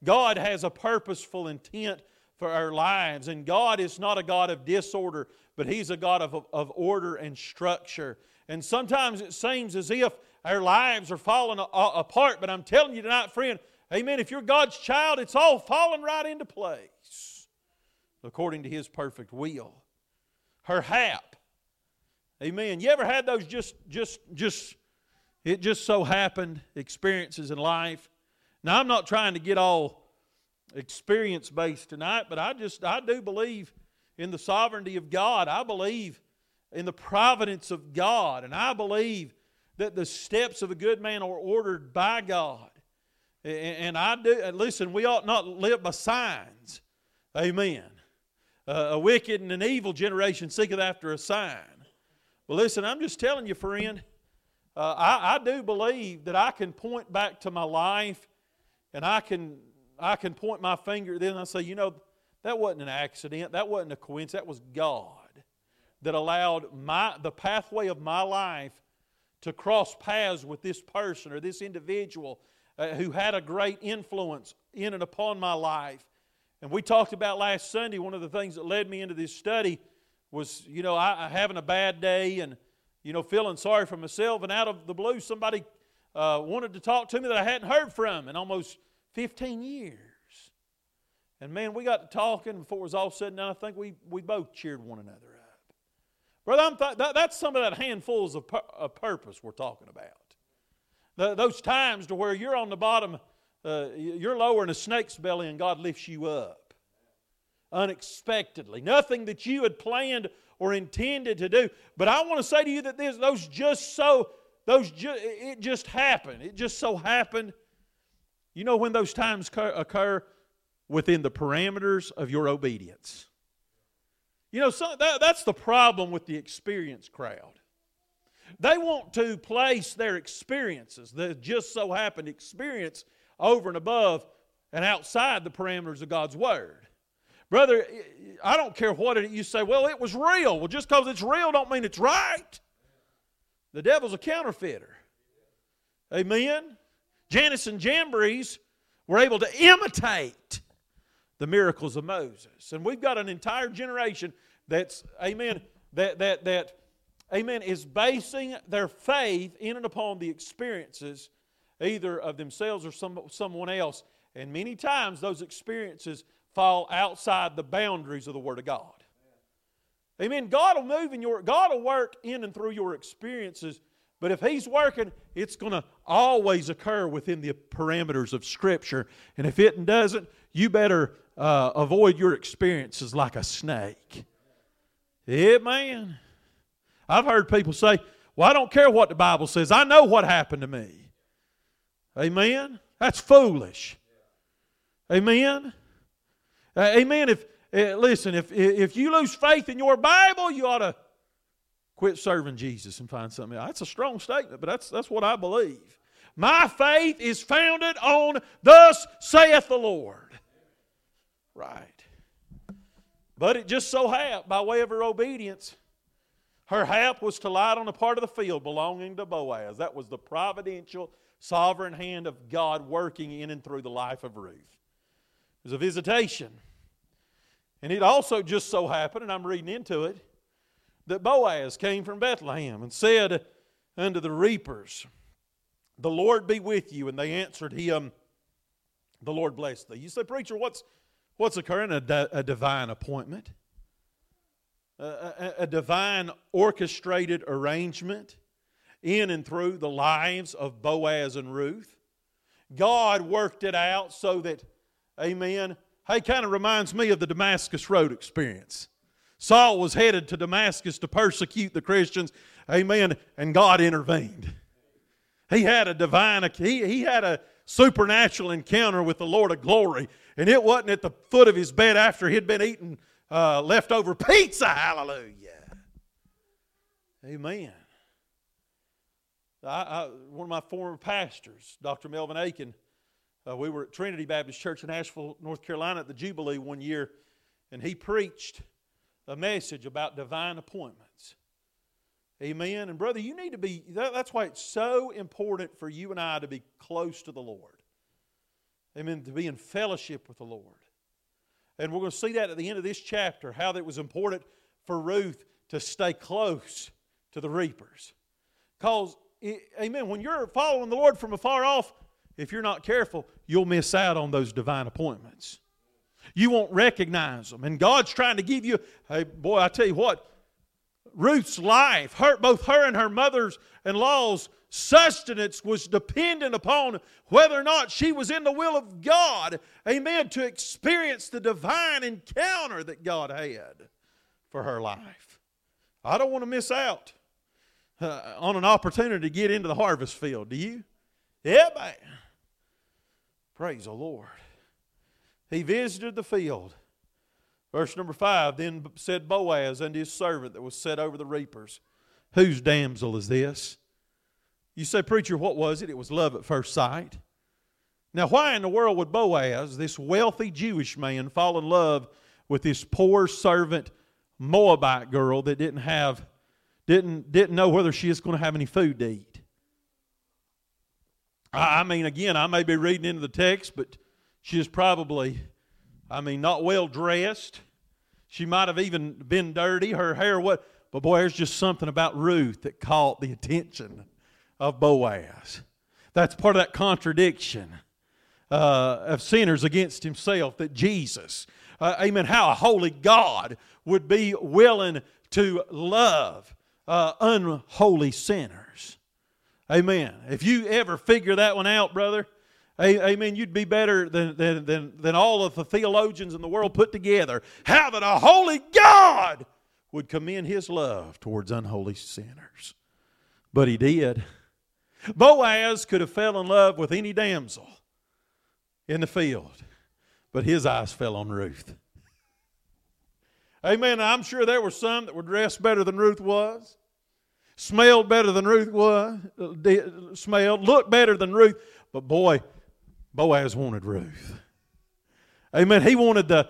God has a purposeful intent for our lives. And God is not a God of disorder, but He's a God of, of order and structure. And sometimes it seems as if our lives are falling a, a, apart, but I'm telling you tonight, friend, amen, if you're God's child, it's all falling right into place according to His perfect will. Her hap. Amen. You ever had those just, just, just, it just so happened experiences in life? Now, I'm not trying to get all experience based tonight, but I just I do believe in the sovereignty of God. I believe in the providence of God, and I believe that the steps of a good man are ordered by God. And I do, listen, we ought not live by signs. Amen. Uh, a wicked and an evil generation seeketh after a sign. Well, listen, I'm just telling you, friend, uh, I, I do believe that I can point back to my life and I can, I can point my finger then I say, you know, that wasn't an accident. That wasn't a coincidence. That was God that allowed my, the pathway of my life to cross paths with this person or this individual uh, who had a great influence in and upon my life. And we talked about last Sunday, one of the things that led me into this study was, you know, I, I having a bad day and, you know, feeling sorry for myself. And out of the blue, somebody uh, wanted to talk to me that I hadn't heard from and almost 15 years. And man, we got to talking before it was all said and done. I think we, we both cheered one another up. Brother, th- that, that's some of that handfuls of, pur- of purpose we're talking about. The, those times to where you're on the bottom, uh, you're lower in a snake's belly and God lifts you up unexpectedly. Nothing that you had planned or intended to do. But I want to say to you that those just so, those ju- it just happened. It just so happened. You know when those times occur? within the parameters of your obedience. You know, so that, that's the problem with the experienced crowd. They want to place their experiences, the just so happened experience, over and above and outside the parameters of God's Word. Brother, I don't care what it, you say, well, it was real. Well, just because it's real don't mean it's right. The devil's a counterfeiter. Amen? Jannes and Jambres were able to imitate the miracles of Moses. And we've got an entire generation that's, amen, that, that, that, amen, is basing their faith in and upon the experiences either of themselves or some, someone else. And many times those experiences fall outside the boundaries of the Word of God. Amen. God will move in your, God will work in and through your experiences, but if He's working, it's going to always occur within the parameters of Scripture. And if it doesn't, you better uh, avoid your experiences like a snake. Amen. I've heard people say, Well, I don't care what the Bible says. I know what happened to me. Amen. That's foolish. Amen. Uh, amen. If uh, listen, if if you lose faith in your Bible, you ought to quit serving Jesus and find something else. That's a strong statement, but that's that's what I believe. My faith is founded on thus saith the Lord right. But it just so happened, by way of her obedience, her hap was to light on a part of the field belonging to Boaz. That was the providential, sovereign hand of God working in and through the life of Ruth. It was a visitation. And it also just so happened, and I'm reading into it, that Boaz came from Bethlehem and said unto the reapers, The Lord be with you. And they answered him, The Lord bless thee. You say, Preacher, what's, What's occurring? A, di- a divine appointment, a, a, a divine orchestrated arrangement in and through the lives of Boaz and Ruth. God worked it out so that, amen. Hey, kind of reminds me of the Damascus Road experience. Saul was headed to Damascus to persecute the Christians, amen, and God intervened. He had a divine, he, he had a supernatural encounter with the Lord of glory and it wasn't at the foot of his bed after he'd been eating uh, leftover pizza. Hallelujah. Amen. I, I, one of my former pastors, Dr. Melvin Aiken, uh, we were at Trinity Baptist Church in Asheville, North Carolina at the Jubilee one year, and he preached a message about divine appointments. Amen. And brother, you need to be, that, that's why it's so important for you and I to be close to the Lord. Amen. To be in fellowship with the Lord. And we're going to see that at the end of this chapter, how that was important for Ruth to stay close to the reapers. Because, amen, when you're following the Lord from afar off, if you're not careful, you'll miss out on those divine appointments. You won't recognize them. And God's trying to give you, hey, boy, I tell you what, Ruth's life, her, both her and her mother's in law's sustenance was dependent upon whether or not she was in the will of God, amen, to experience the divine encounter that God had for her life. I don't want to miss out uh, on an opportunity to get into the harvest field. Do you? Yeah, man. Praise the Lord. He visited the field. Verse number five Then said Boaz unto his servant that was set over the reapers, Whose damsel is this? You say, Preacher, what was it? It was love at first sight. Now, why in the world would Boaz, this wealthy Jewish man, fall in love with this poor servant Moabite girl that didn't have, didn't, didn't know whether she was going to have any food to eat? I, I mean, again, I may be reading into the text, but she is probably, I mean, not well dressed. She might have even been dirty. Her hair, what? But boy, there's just something about Ruth that caught the attention of Boaz. That's part of that contradiction uh, of sinners against himself that Jesus, uh, amen, how a holy God would be willing to love uh, unholy sinners. Amen. If you ever figure that one out, brother, amen, you'd be better than, than, than, than all of the theologians in the world put together. How that a holy God would commend his love towards unholy sinners. But he did. Boaz could have fell in love with any damsel in the field, but his eyes fell on Ruth. Amen. I'm sure there were some that were dressed better than Ruth was, smelled better than Ruth was, uh, smelled, looked better than Ruth, but boy, Boaz wanted Ruth. Amen. He wanted the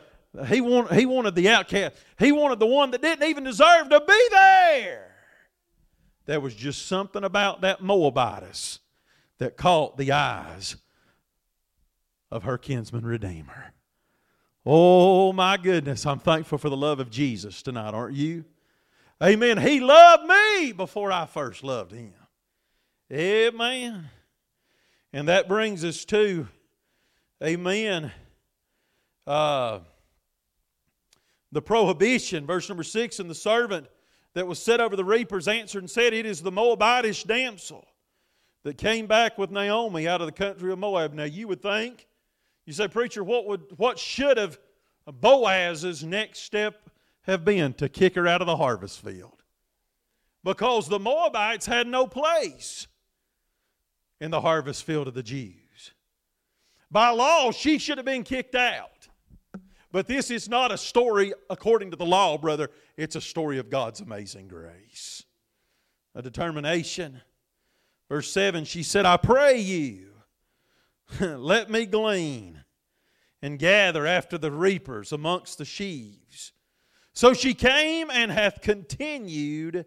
he wanted, he wanted the outcast. He wanted the one that didn't even deserve to be there. There was just something about that Moabitess that caught the eyes of her kinsman redeemer. Oh my goodness, I'm thankful for the love of Jesus tonight, aren't you? Amen. He loved me before I first loved him. Amen. And that brings us to, amen, uh, the prohibition, verse number six, and the servant that was set over the reapers answered and said, It is the Moabitish damsel that came back with Naomi out of the country of Moab. Now you would think you say, Preacher, what, would, what should have Boaz's next step have been to kick her out of the harvest field? Because the Moabites had no place in the harvest field of the Jews. By law, she should have been kicked out. But this is not a story according to the law, brother. It's a story of God's amazing grace. A determination. Verse 7 She said, I pray you Let me glean and gather after the reapers amongst the sheaves. So she came and hath continued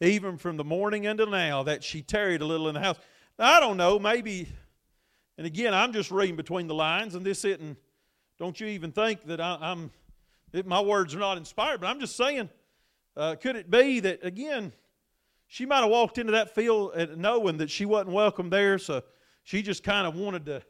even from the morning until now that she tarried a little in the house. Now, I don't know, maybe, and again, I'm just reading between the lines, and this isn't, don't you even think that I, am my words are not inspired, but I'm just saying, uh, could it be that, again, she might have walked into that field knowing that she wasn't welcome there, so she just kind of wanted to,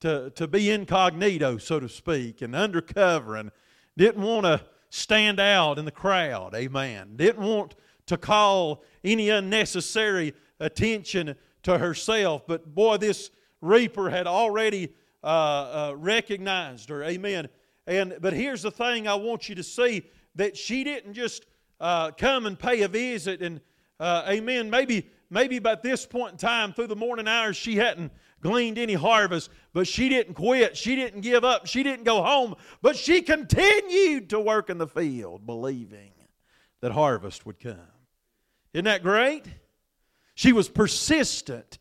to, to be incognito, so to speak, and undercover, and didn't want to stand out in the crowd. Amen. Didn't want to call any unnecessary attention to herself. But boy, this reaper had already uh, uh, recognized her. Amen. And but here's the thing I want you to see that she didn't just uh, come and pay a visit and uh, amen. Maybe maybe by this point in time, through the morning hours, she hadn't gleaned any harvest, but she didn't quit. She didn't give up. She didn't go home, but she continued to work in the field, believing that harvest would come. Isn't that great? She was persistent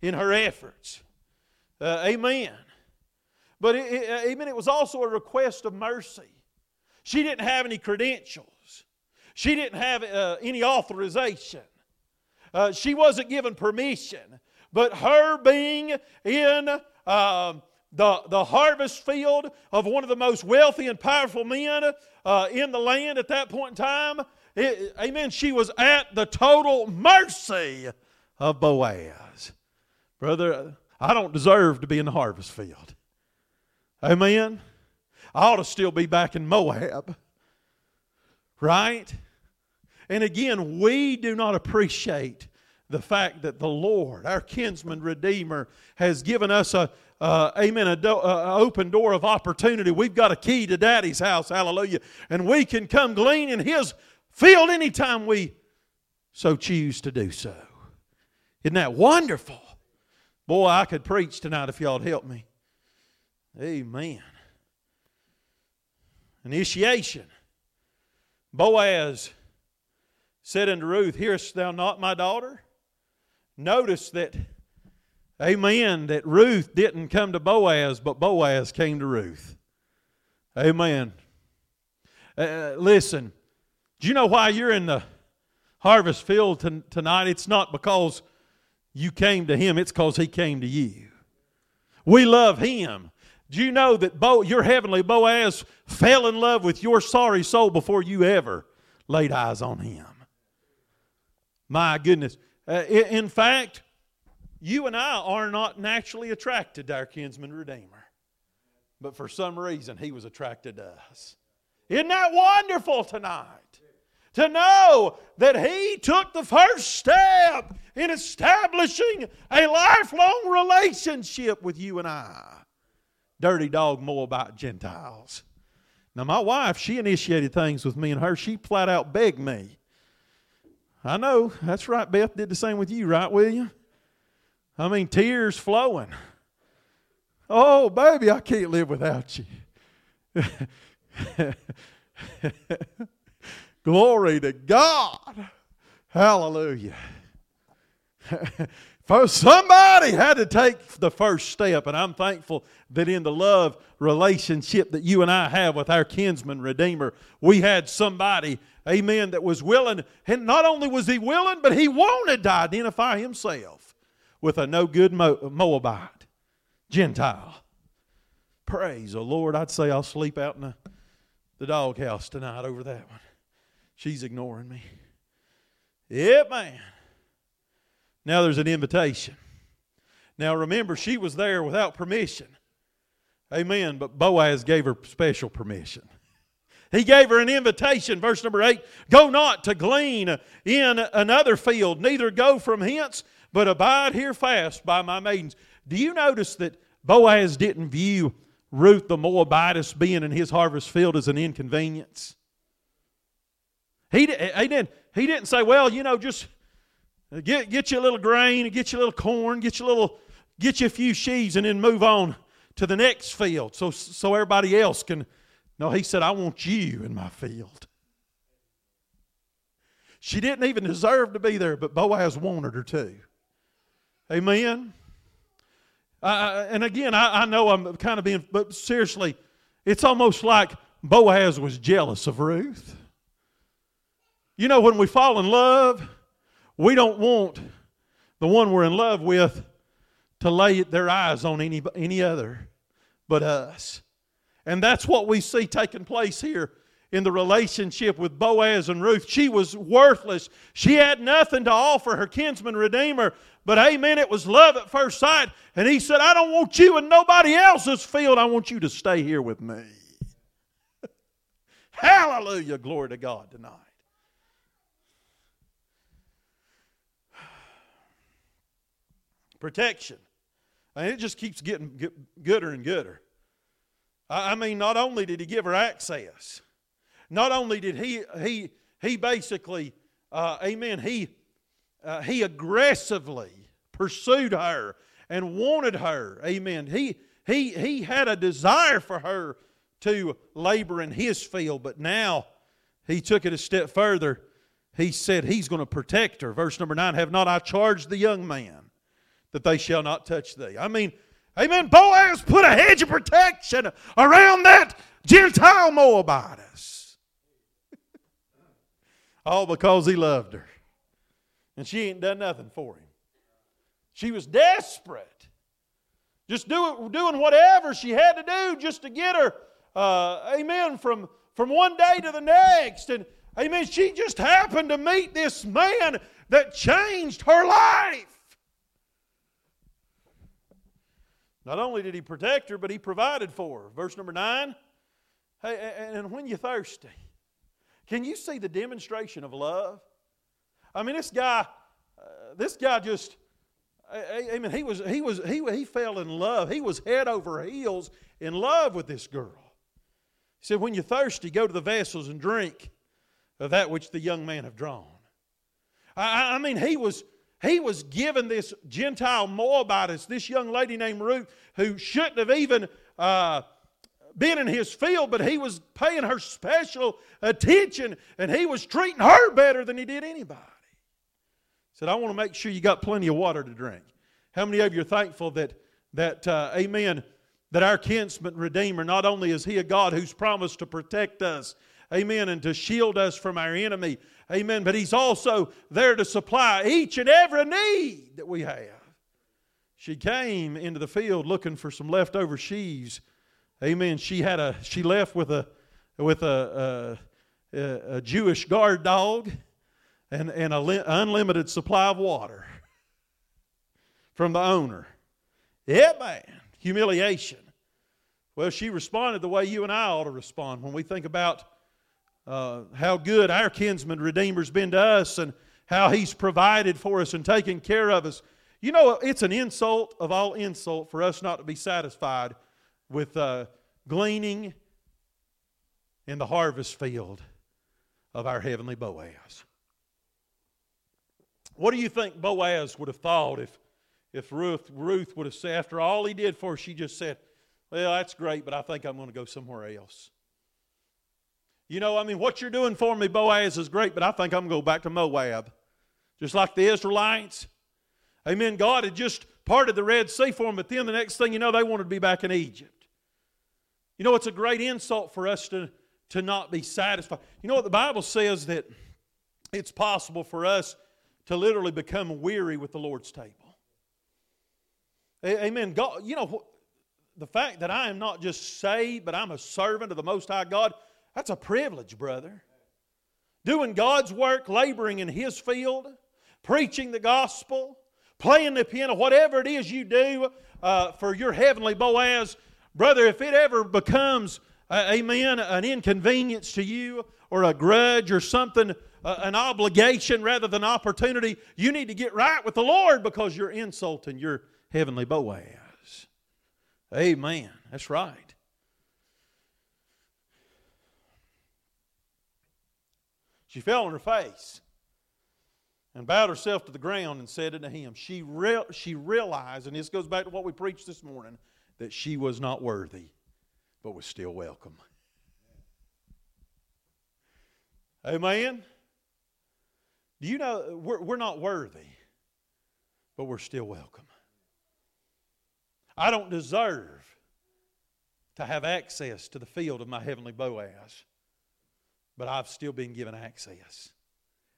in her efforts. Uh, amen. But it, it, uh, amen, it was also a request of mercy. She didn't have any credentials. She didn't have uh, any authorization. Uh, she wasn't given permission. But her being in uh, the, the harvest field of one of the most wealthy and powerful men uh, in the land at that point in time, it, amen, she was at the total mercy of Boaz. Brother, I don't deserve to be in the harvest field. Amen. I ought to still be back in Moab. Right? And again, we do not appreciate the fact that the Lord, our kinsman redeemer, has given us a, uh, amen, a do, uh, open door of opportunity. We've got a key to Daddy's house, hallelujah, and we can come glean in His field anytime we so choose to do so. Isn't that wonderful? Boy, I could preach tonight if y'all would help me. Amen. Initiation. Boaz said unto Ruth, Hearest thou not my daughter? Notice that, amen, that Ruth didn't come to Boaz, but Boaz came to Ruth. Amen. Uh, listen, do you know why you're in the harvest field t- tonight? It's not because you came to him, it's because he came to you. We love him. Do you know that Bo, your heavenly Boaz fell in love with your sorry soul before you ever laid eyes on him? My goodness. Uh, in fact, you and I are not naturally attracted to our kinsman redeemer. But for some reason, he was attracted to us. Isn't that wonderful tonight? To know that he took the first step in establishing a lifelong relationship with you and I. Dirty dog Moabite Gentiles. Now, my wife, she initiated things with me and her. She flat out begged me. I know, that's right. Beth did the same with you, right, William? I mean, tears flowing. Oh, baby, I can't live without you. Glory to God. Hallelujah. For somebody had to take the first step, and I'm thankful that in the love relationship that you and I have with our kinsman redeemer, we had somebody, amen, that was willing, and not only was he willing, but he wanted to identify himself with a no good Moabite, Gentile. Praise the Lord. I'd say I'll sleep out in the, the doghouse tonight over that one. She's ignoring me. Yep, man. Now there's an invitation. Now remember, she was there without permission. Amen. But Boaz gave her special permission. He gave her an invitation, verse number 8 Go not to glean in another field, neither go from hence, but abide here fast by my maidens. Do you notice that Boaz didn't view Ruth the Moabitess being in his harvest field as an inconvenience? He, he, didn't, he didn't say, well, you know, just get, get you a little grain, and get you a little corn, get you a little, get you a few sheaves, and then move on to the next field so, so everybody else can. No, he said, I want you in my field. She didn't even deserve to be there, but Boaz wanted her to. Amen. Uh, and again, I, I know I'm kind of being, but seriously, it's almost like Boaz was jealous of Ruth. You know, when we fall in love, we don't want the one we're in love with to lay their eyes on any, any other but us. And that's what we see taking place here in the relationship with Boaz and Ruth. She was worthless. She had nothing to offer her kinsman redeemer. But amen, it was love at first sight. And he said, I don't want you in nobody else's field. I want you to stay here with me. Hallelujah. Glory to God tonight. Protection. And it just keeps getting gooder and gooder. I mean, not only did he give her access, not only did he he he basically, uh, amen, he uh, he aggressively pursued her and wanted her, amen. He he he had a desire for her to labor in his field, but now he took it a step further. He said he's going to protect her. Verse number nine: Have not I charged the young man? That they shall not touch thee. I mean, amen. Boaz put a hedge of protection around that Gentile Moabitess. All because he loved her. And she ain't done nothing for him. She was desperate. Just do, doing whatever she had to do just to get her, uh, amen, from, from one day to the next. And, amen, she just happened to meet this man that changed her life. Not only did he protect her, but he provided for her. Verse number nine. Hey, and when you're thirsty, can you see the demonstration of love? I mean, this guy, uh, this guy just, I, I mean, he was, he was, he, he fell in love. He was head over heels in love with this girl. He said, when you're thirsty, go to the vessels and drink of that which the young man have drawn. I, I mean, he was, he was given this Gentile Moabitess, this young lady named Ruth, who shouldn't have even uh, being in his field, but he was paying her special attention and he was treating her better than he did anybody. He said, I want to make sure you got plenty of water to drink. How many of you are thankful that, that uh, amen, that our kinsman redeemer, not only is he a God who's promised to protect us, amen, and to shield us from our enemy, amen, but he's also there to supply each and every need that we have. She came into the field looking for some leftover sheaves Amen. She had a she left with a with a, a, a Jewish guard dog and, and an unlimited supply of water from the owner. Yeah, man. Humiliation. Well, she responded the way you and I ought to respond when we think about uh, how good our kinsman Redeemer's been to us and how he's provided for us and taken care of us. You know, it's an insult of all insult for us not to be satisfied with uh, gleaning in the harvest field of our heavenly Boaz. What do you think Boaz would have thought if, if Ruth, Ruth would have said, after all he did for her, she just said, Well, that's great, but I think I'm going to go somewhere else. You know, I mean, what you're doing for me, Boaz, is great, but I think I'm going to go back to Moab. Just like the Israelites. Amen. God had just parted the Red Sea for them, but then the next thing you know, they wanted to be back in Egypt. You know, it's a great insult for us to, to not be satisfied. You know what the Bible says that it's possible for us to literally become weary with the Lord's table. Amen. God, you know, the fact that I am not just saved, but I'm a servant of the Most High God, that's a privilege, brother. Doing God's work, laboring in His field, preaching the gospel, playing the piano, whatever it is you do uh, for your heavenly Boaz, brother, if it ever becomes, uh, amen, an inconvenience to you or a grudge or something, uh, an obligation rather than opportunity, you need to get right with the Lord because you're insulting your heavenly Boaz. Amen. That's right. She fell on her face and bowed herself to the ground and said unto him, She, she realized, and this goes back to what we preached this morning, that she was not worthy, but was still welcome. Amen? Do you know we're, we're not worthy, but we're still welcome? I don't deserve to have access to the field of my heavenly Boaz, but I've still been given access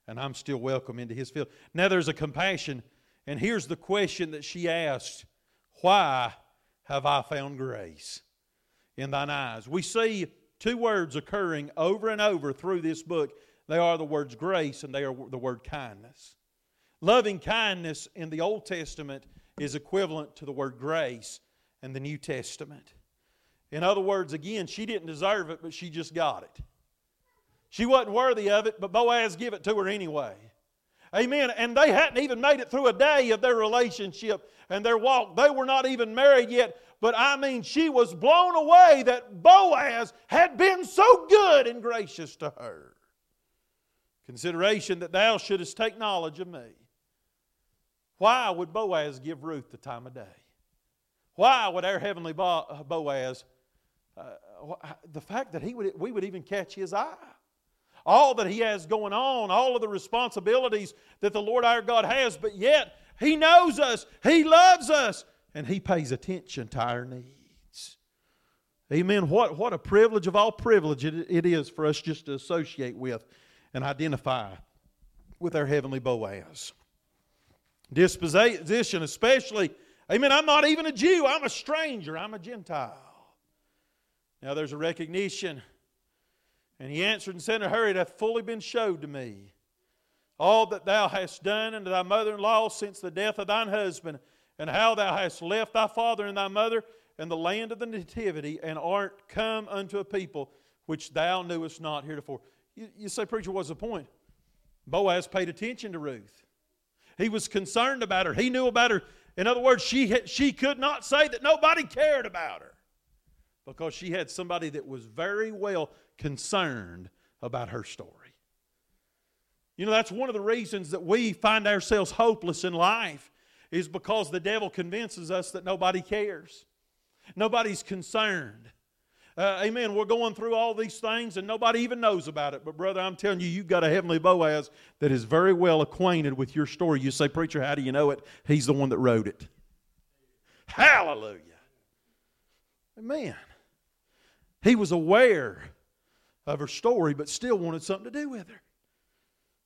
and I'm still welcome into his field. Now there's a compassion, and here's the question that she asked Why have I found grace in thine eyes? We see two words occurring over and over through this book. They are the words grace and they are the word kindness. Loving kindness in the Old Testament is equivalent to the word grace in the New Testament. In other words, again, she didn't deserve it, but she just got it. She wasn't worthy of it, but Boaz gave it to her anyway. Amen. And they hadn't even made it through a day of their relationship and their walk. They were not even married yet. But I mean, she was blown away that Boaz had been so good and gracious to her. Consideration that thou shouldest take knowledge of me. Why would Boaz give Ruth the time of day? Why would our heavenly Boaz, uh, the fact that he would, we would even catch his eye? All that He has going on, all of the responsibilities that the Lord our God has, but yet He knows us, He loves us, and He pays attention to our needs. Amen. What, what a privilege of all privilege it, it is for us just to associate with and identify with our heavenly Boaz. Disposition, especially, amen, I'm not even a Jew, I'm a stranger, I'm a Gentile. Now there's a recognition and he answered and said unto her, It hath fully been showed to me all that thou hast done unto thy mother in law since the death of thine husband, and how thou hast left thy father and thy mother and the land of the nativity, and art come unto a people which thou knewest not heretofore. You, you say, Preacher, what's the point? Boaz paid attention to Ruth. He was concerned about her. He knew about her. In other words, she, she could not say that nobody cared about her because she had somebody that was very well concerned about her story. You know, that's one of the reasons that we find ourselves hopeless in life, is because the devil convinces us that nobody cares. Nobody's concerned. Uh, amen. We're going through all these things and nobody even knows about it. But, brother, I'm telling you, you've got a heavenly Boaz that is very well acquainted with your story. You say, Preacher, how do you know it? He's the one that wrote it. Hallelujah. Amen. He was aware of her story, but still wanted something to do with her.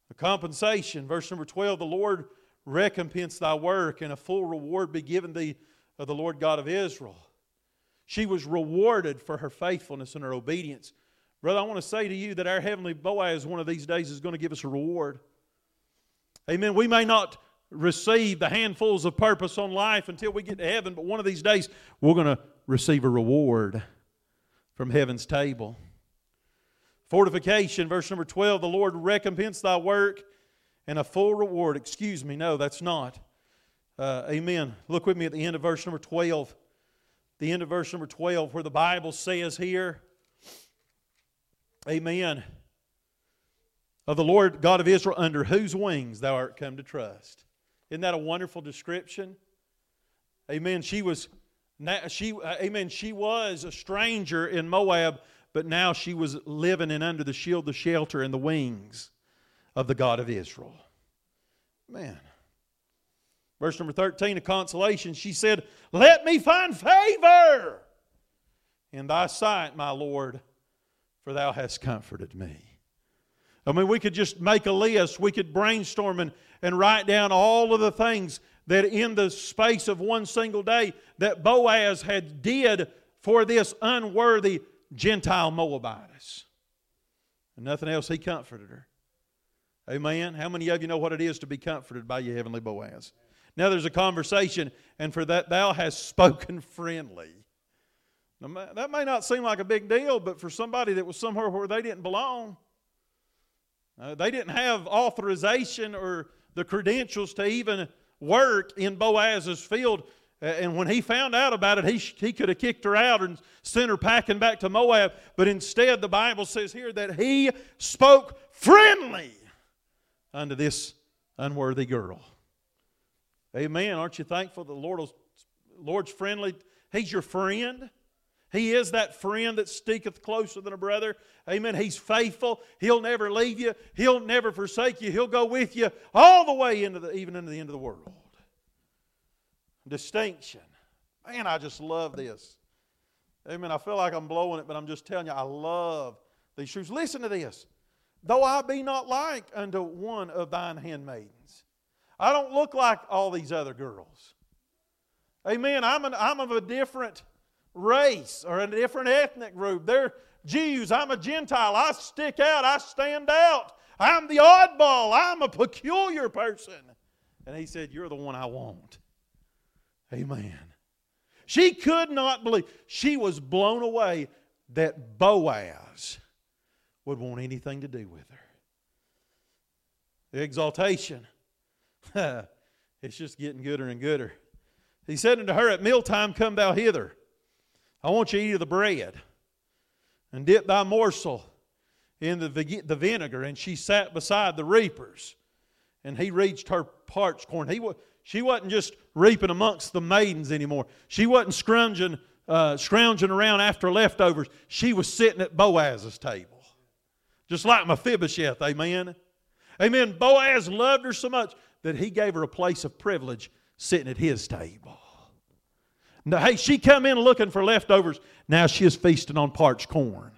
The compensation, verse number 12 the Lord recompense thy work, and a full reward be given thee of the Lord God of Israel. She was rewarded for her faithfulness and her obedience. Brother, I want to say to you that our heavenly Boaz one of these days is going to give us a reward. Amen. We may not receive the handfuls of purpose on life until we get to heaven, but one of these days we're going to receive a reward from heaven's table. Fortification, verse number 12 the Lord recompense thy work and a full reward. Excuse me, no, that's not. Uh, amen. Look with me at the end of verse number 12. The end of verse number 12, where the Bible says here, Amen. Of the Lord God of Israel, under whose wings thou art come to trust. Isn't that a wonderful description? Amen. She was, she, uh, amen. She was a stranger in Moab, but now she was living in under the shield, the shelter, and the wings of the God of Israel. Man. Verse number 13, a consolation, she said, Let me find favor in thy sight, my Lord, for thou hast comforted me. I mean, we could just make a list, we could brainstorm and, and write down all of the things that in the space of one single day that Boaz had did for this unworthy Gentile Moabitess. And nothing else, he comforted her. Amen. How many of you know what it is to be comforted by your heavenly Boaz? Now there's a conversation, and for that thou hast spoken friendly. Now, that may not seem like a big deal, but for somebody that was somewhere where they didn't belong, uh, they didn't have authorization or the credentials to even work in Boaz's field. And when he found out about it, he, he could have kicked her out and sent her packing back to Moab. But instead, the Bible says here that he spoke friendly unto this unworthy girl. Amen. Aren't you thankful the Lord Lord's friendly? He's your friend. He is that friend that sticketh closer than a brother. Amen. He's faithful. He'll never leave you. He'll never forsake you. He'll go with you all the way into the even into the end of the world. Distinction. Man, I just love this. Amen. I feel like I'm blowing it, but I'm just telling you, I love these truths. Listen to this. Though I be not like unto one of thine handmaidens. I don't look like all these other girls. Amen. I'm, an, I'm of a different race or a different ethnic group. They're Jews. I'm a Gentile. I stick out. I stand out. I'm the oddball. I'm a peculiar person. And he said, You're the one I want. Amen. She could not believe. She was blown away that Boaz would want anything to do with her. The exaltation. it's just getting gooder and gooder. He said unto her, At mealtime come thou hither. I want you to eat of the bread and dip thy morsel in the, the vinegar. And she sat beside the reapers. And he reached her parched corn. He, she wasn't just reaping amongst the maidens anymore. She wasn't scrounging, uh, scrounging around after leftovers. She was sitting at Boaz's table. Just like Mephibosheth, amen. Amen. Boaz loved her so much that he gave her a place of privilege sitting at his table. Now, hey, she come in looking for leftovers. Now she is feasting on parched corn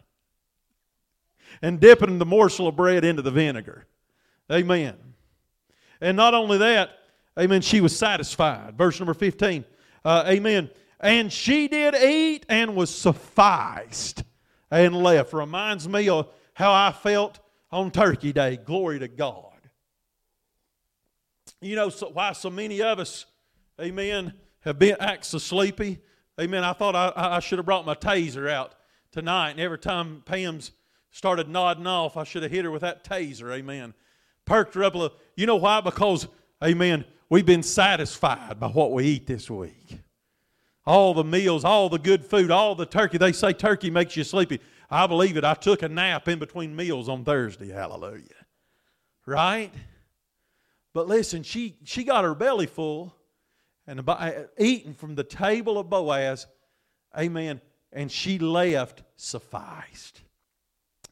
and dipping the morsel of bread into the vinegar. Amen. And not only that, amen, she was satisfied. Verse number 15. Uh, amen. And she did eat and was sufficed and left. Reminds me of how I felt on Turkey Day. Glory to God. You know so, why so many of us, amen, have been acts so sleepy? Amen. I thought I, I should have brought my taser out tonight, and every time Pam's started nodding off, I should have hit her with that taser. Amen. Perked her up a little. You know why? Because, amen, we've been satisfied by what we eat this week. All the meals, all the good food, all the turkey. They say turkey makes you sleepy. I believe it. I took a nap in between meals on Thursday. Hallelujah. Right? But listen, she, she got her belly full and by, eating from the table of Boaz. Amen. And she left sufficed.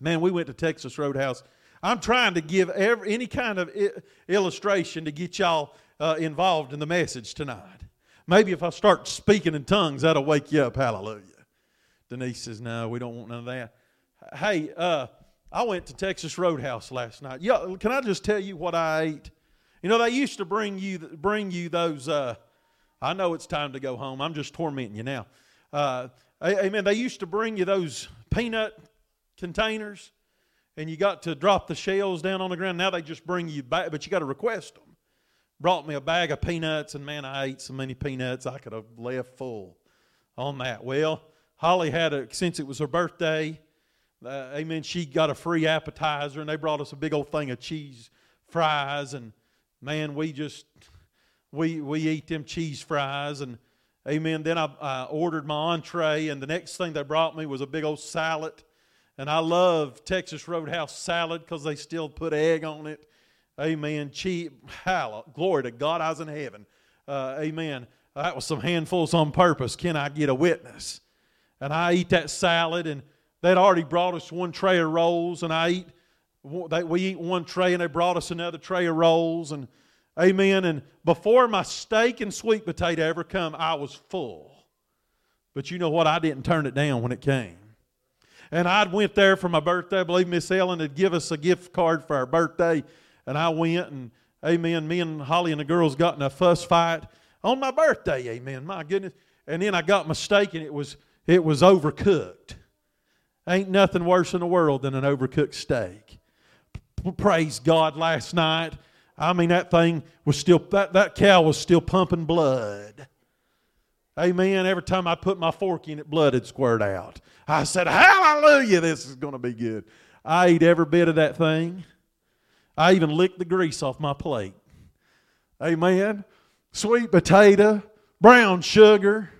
Man, we went to Texas Roadhouse. I'm trying to give every, any kind of illustration to get y'all uh, involved in the message tonight. Maybe if I start speaking in tongues, that'll wake you up. Hallelujah. Denise says, No, we don't want none of that. Hey, uh, I went to Texas Roadhouse last night. Yeah, can I just tell you what I ate? You know, they used to bring you bring you those. Uh, I know it's time to go home. I'm just tormenting you now. Uh, amen. They used to bring you those peanut containers, and you got to drop the shells down on the ground. Now they just bring you back, but you got to request them. Brought me a bag of peanuts, and man, I ate so many peanuts I could have left full on that. Well, Holly had a since it was her birthday. Uh, amen. She got a free appetizer, and they brought us a big old thing of cheese fries, and man, we just we we eat them cheese fries, and amen. Then I, I ordered my entree, and the next thing they brought me was a big old salad, and I love Texas Roadhouse salad because they still put egg on it. Amen. Cheese, hallelujah. Glory to God, I was in heaven. Uh, amen. That was some handfuls on purpose. Can I get a witness? And I eat that salad, and they'd already brought us one tray of rolls, and I eat. We eat one tray, and they brought us another tray of rolls, and amen. And before my steak and sweet potato ever come, I was full. But you know what? I didn't turn it down when it came. And I went there for my birthday. I believe Miss Ellen had give us a gift card for our birthday and I went and amen. Me and Holly and the girls got in a fuss fight on my birthday, amen. My goodness. And then I got mistaken. it was it was overcooked. Ain't nothing worse in the world than an overcooked steak. P- praise God last night. I mean that thing was still that, that cow was still pumping blood. Amen. Every time I put my fork in it, blood had squirted out. I said, Hallelujah, this is going to be good. I ate every bit of that thing. I even licked the grease off my plate. Amen. Sweet potato, brown sugar,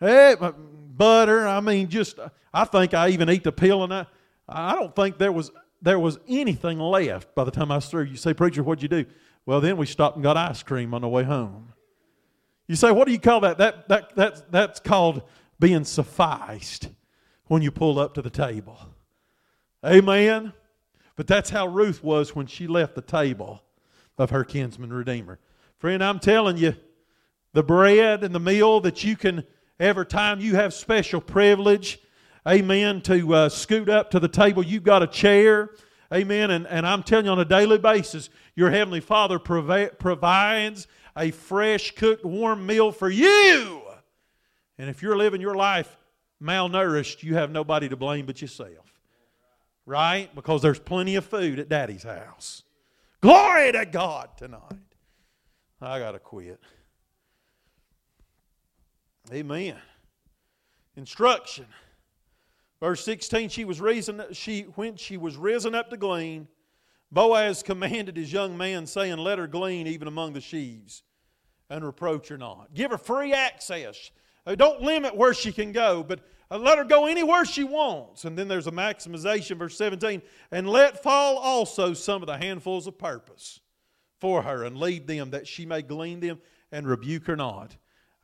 eh, hey, butter. I mean, just I think I even ate the peel, and I I don't think there was there was anything left by the time I was through. You say, preacher, what'd you do? Well, then we stopped and got ice cream on the way home. You say, what do you call that? That that that's that's called being sufficed when you pull up to the table. Amen. But that's how Ruth was when she left the table of her kinsman redeemer. Friend, I'm telling you, the bread and the meal that you can, every time you have special privilege, amen, to uh, scoot up to the table, you've got a chair, amen, and, and I'm telling you on a daily basis, your Heavenly Father provi- provides a fresh, cooked, warm meal for you. And if you're living your life malnourished, you have nobody to blame but yourself right? Because there's plenty of food at daddy's house. Glory to God tonight. I got to quit. Amen. Instruction. Verse 16, she was risen, she when she was risen up to glean, Boaz commanded his young man, saying, Let her glean even among the sheaves, and reproach her not. Give her free access. Uh, don't limit where she can go, but let her go anywhere she wants. And then there's a maximization, verse 17. And let fall also some of the handfuls of purpose for her, and lead them that she may glean them and rebuke her not.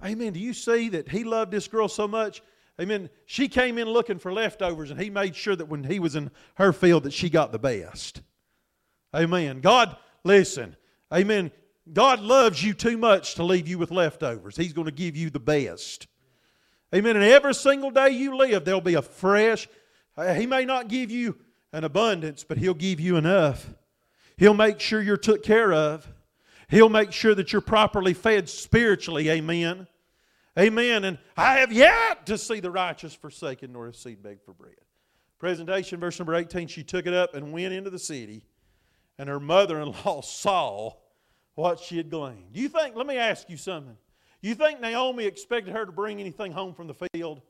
Amen. Do you see that he loved this girl so much? Amen. She came in looking for leftovers, and he made sure that when he was in her field that she got the best. Amen. God, listen. Amen. God loves you too much to leave you with leftovers. He's going to give you the best. Amen. And every single day you live, there'll be a fresh. uh, He may not give you an abundance, but He'll give you enough. He'll make sure you're took care of. He'll make sure that you're properly fed spiritually. Amen. Amen. And I have yet to see the righteous forsaken nor a seed beg for bread. Presentation, verse number 18. She took it up and went into the city, and her mother in law saw what she had gleaned. Do you think, let me ask you something. You think Naomi expected her to bring anything home from the field,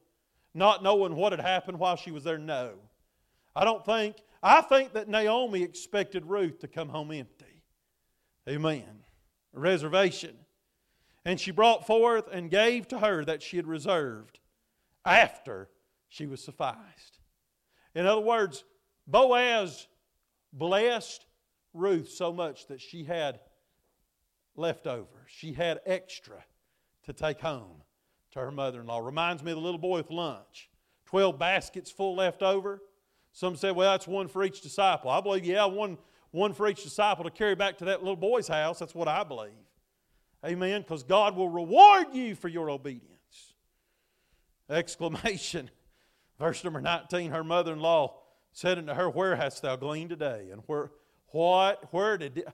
not knowing what had happened while she was there? No. I don't think. I think that Naomi expected Ruth to come home empty. Amen. A reservation. And she brought forth and gave to her that she had reserved after she was sufficed. In other words, Boaz blessed Ruth so much that she had leftovers. She had extra to take home to her mother in law. Reminds me of the little boy with lunch. Twelve baskets full left over. Some said, well, that's one for each disciple. I believe, yeah, one, one for each disciple to carry back to that little boy's house. That's what I believe. Amen. Because God will reward you for your obedience. Exclamation. Verse number 19 Her mother in law said unto her, Where hast thou gleaned today? And where, what, where did,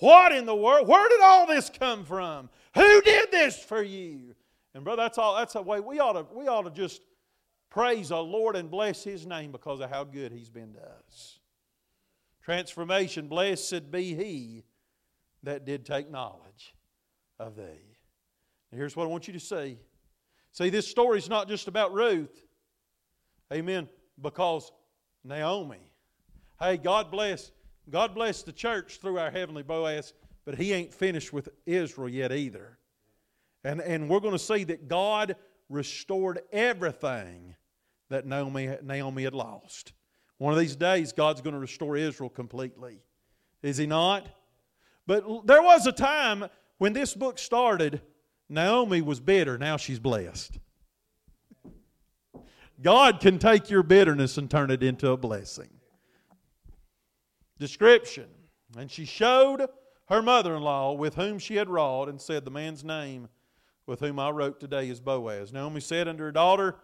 what in the world, where did all this come from? Who did this for you? And brother, that's all, that's the way we ought to, we ought to just praise the Lord and bless His name because of how good He's been to us. Transformation, blessed be He that did take knowledge of thee. And here's what I want you to see. See, this story is not just about Ruth. Amen. Because Naomi. Hey, God bless, God bless the church through our heavenly Boaz, but he ain't finished with Israel yet either. And, and we're going to see that God restored everything that Naomi, Naomi had lost. One of these days, God's going to restore Israel completely. Is He not? But there was a time when this book started, Naomi was bitter. Now she's blessed. God can take your bitterness and turn it into a blessing. Description. And she showed her mother in law with whom she had wrought and said, The man's name with whom I wrote today is Boaz. Naomi said unto her daughter,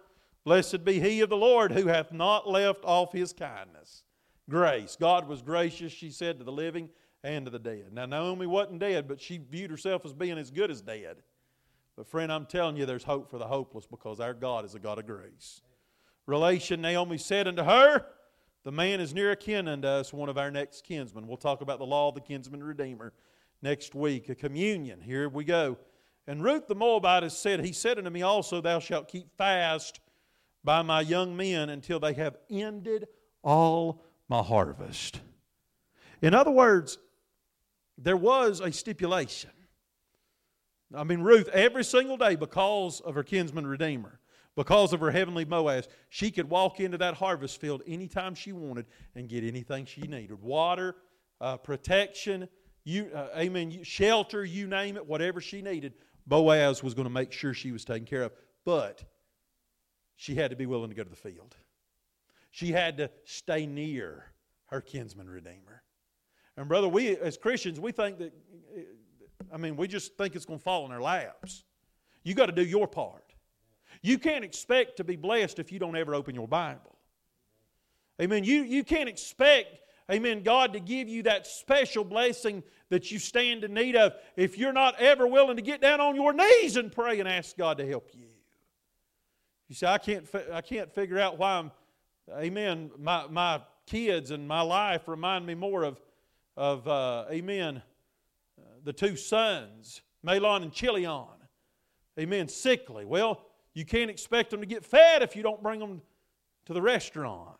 Blessed be he of the Lord who hath not left off his kindness. Grace. God was gracious, she said, to the living and to the dead. Now, Naomi wasn't dead, but she viewed herself as being as good as dead. But, friend, I'm telling you, there's hope for the hopeless because our God is a God of grace. Relation, Naomi said unto her, The man is near akin unto us, one of our next kinsmen. We'll talk about the law of the kinsman redeemer next week. A communion. Here we go. And Ruth the Moabitess said, He said unto me also, Thou shalt keep fast by my young men until they have ended all my harvest. In other words, there was a stipulation. I mean, Ruth, every single day, because of her kinsman redeemer, because of her heavenly Boaz, she could walk into that harvest field anytime she wanted and get anything she needed water, uh, protection, you, uh, amen, shelter, you name it, whatever she needed. Boaz was going to make sure she was taken care of. But she had to be willing to go to the field. She had to stay near her kinsman redeemer. And, brother, we as Christians, we think that, I mean, we just think it's going to fall in our laps. You got to do your part. You can't expect to be blessed if you don't ever open your Bible. Amen. You, you can't expect, amen, God to give you that special blessing that you stand in need of if you're not ever willing to get down on your knees and pray and ask God to help you. You say, I can't, I can't figure out why I'm, amen, my, my kids and my life remind me more of, of uh, amen, the two sons, Mahlon and Chilion. Amen, sickly. Well, you can't expect them to get fed if you don't bring them to the restaurant.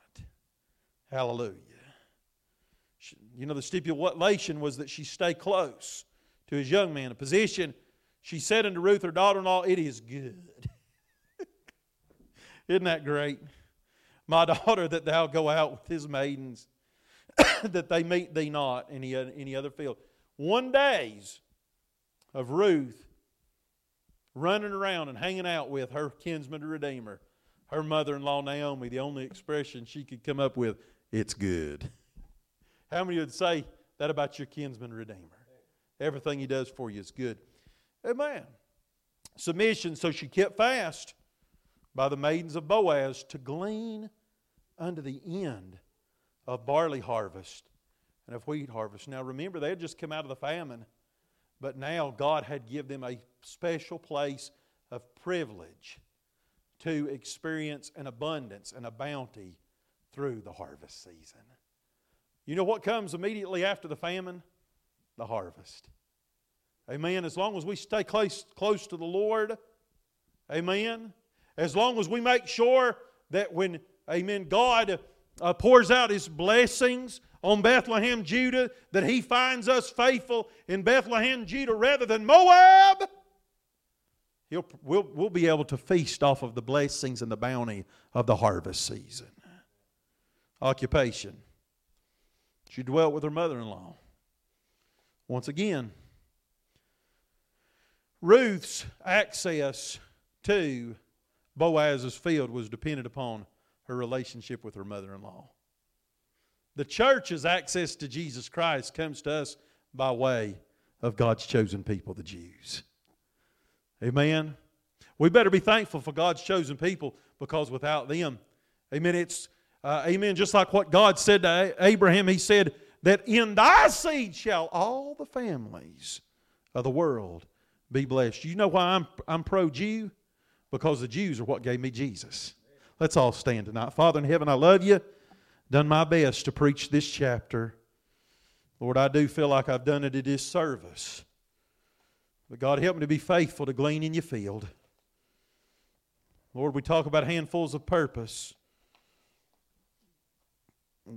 Hallelujah. You know, the stipulation was that she stay close to his young man, a position. She said unto Ruth, her daughter in law, It is good. Isn't that great? My daughter, that thou go out with his maidens, that they meet thee not any, any other field. One days of Ruth running around and hanging out with her kinsman redeemer, her mother in law Naomi, the only expression she could come up with, it's good. How many would say that about your kinsman redeemer? Everything he does for you is good. Amen. Submission, so she kept fast by the maidens of Boaz to glean unto the end of barley harvest and of wheat harvest. Now remember, they had just come out of the famine. But now God had given them a special place of privilege to experience an abundance and a bounty through the harvest season. You know what comes immediately after the famine? The harvest. Amen. As long as we stay close, close to the Lord, amen. As long as we make sure that when, amen, God uh, pours out His blessings on Bethlehem, Judah, that He finds us faithful in Bethlehem, Judah, rather than Moab, He'll, we'll, we'll be able to feast off of the blessings and the bounty of the harvest season. Occupation. She dwelt with her mother in law. Once again, Ruth's access to Boaz's field was dependent upon her relationship with her mother in law. The church's access to Jesus Christ comes to us by way of God's chosen people, the Jews. Amen. We better be thankful for God's chosen people because without them, amen, it's, uh, amen, just like what God said to Abraham, He said that in thy seed shall all the families of the world be blessed. You know why I'm, I'm pro Jew? Because the Jews are what gave me Jesus. Let's all stand tonight. Father in heaven, I love you. Done my best to preach this chapter. Lord, I do feel like I've done it a disservice. But God, help me to be faithful to glean in your field. Lord, we talk about handfuls of purpose.